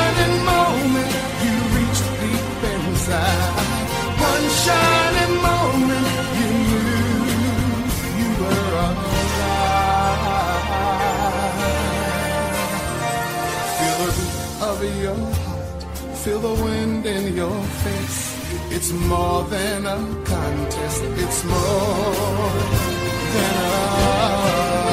feel the wind in your face. It's more than a contest, it's more than a,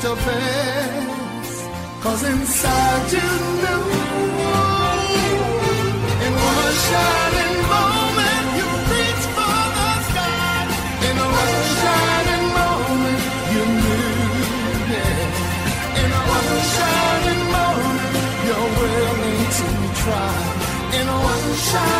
did your best. Cause inside you knew. In one shining moment, you reached for the sky. In one shining moment, you knew. Yeah. In one shining moment, you're willing to try. In one shining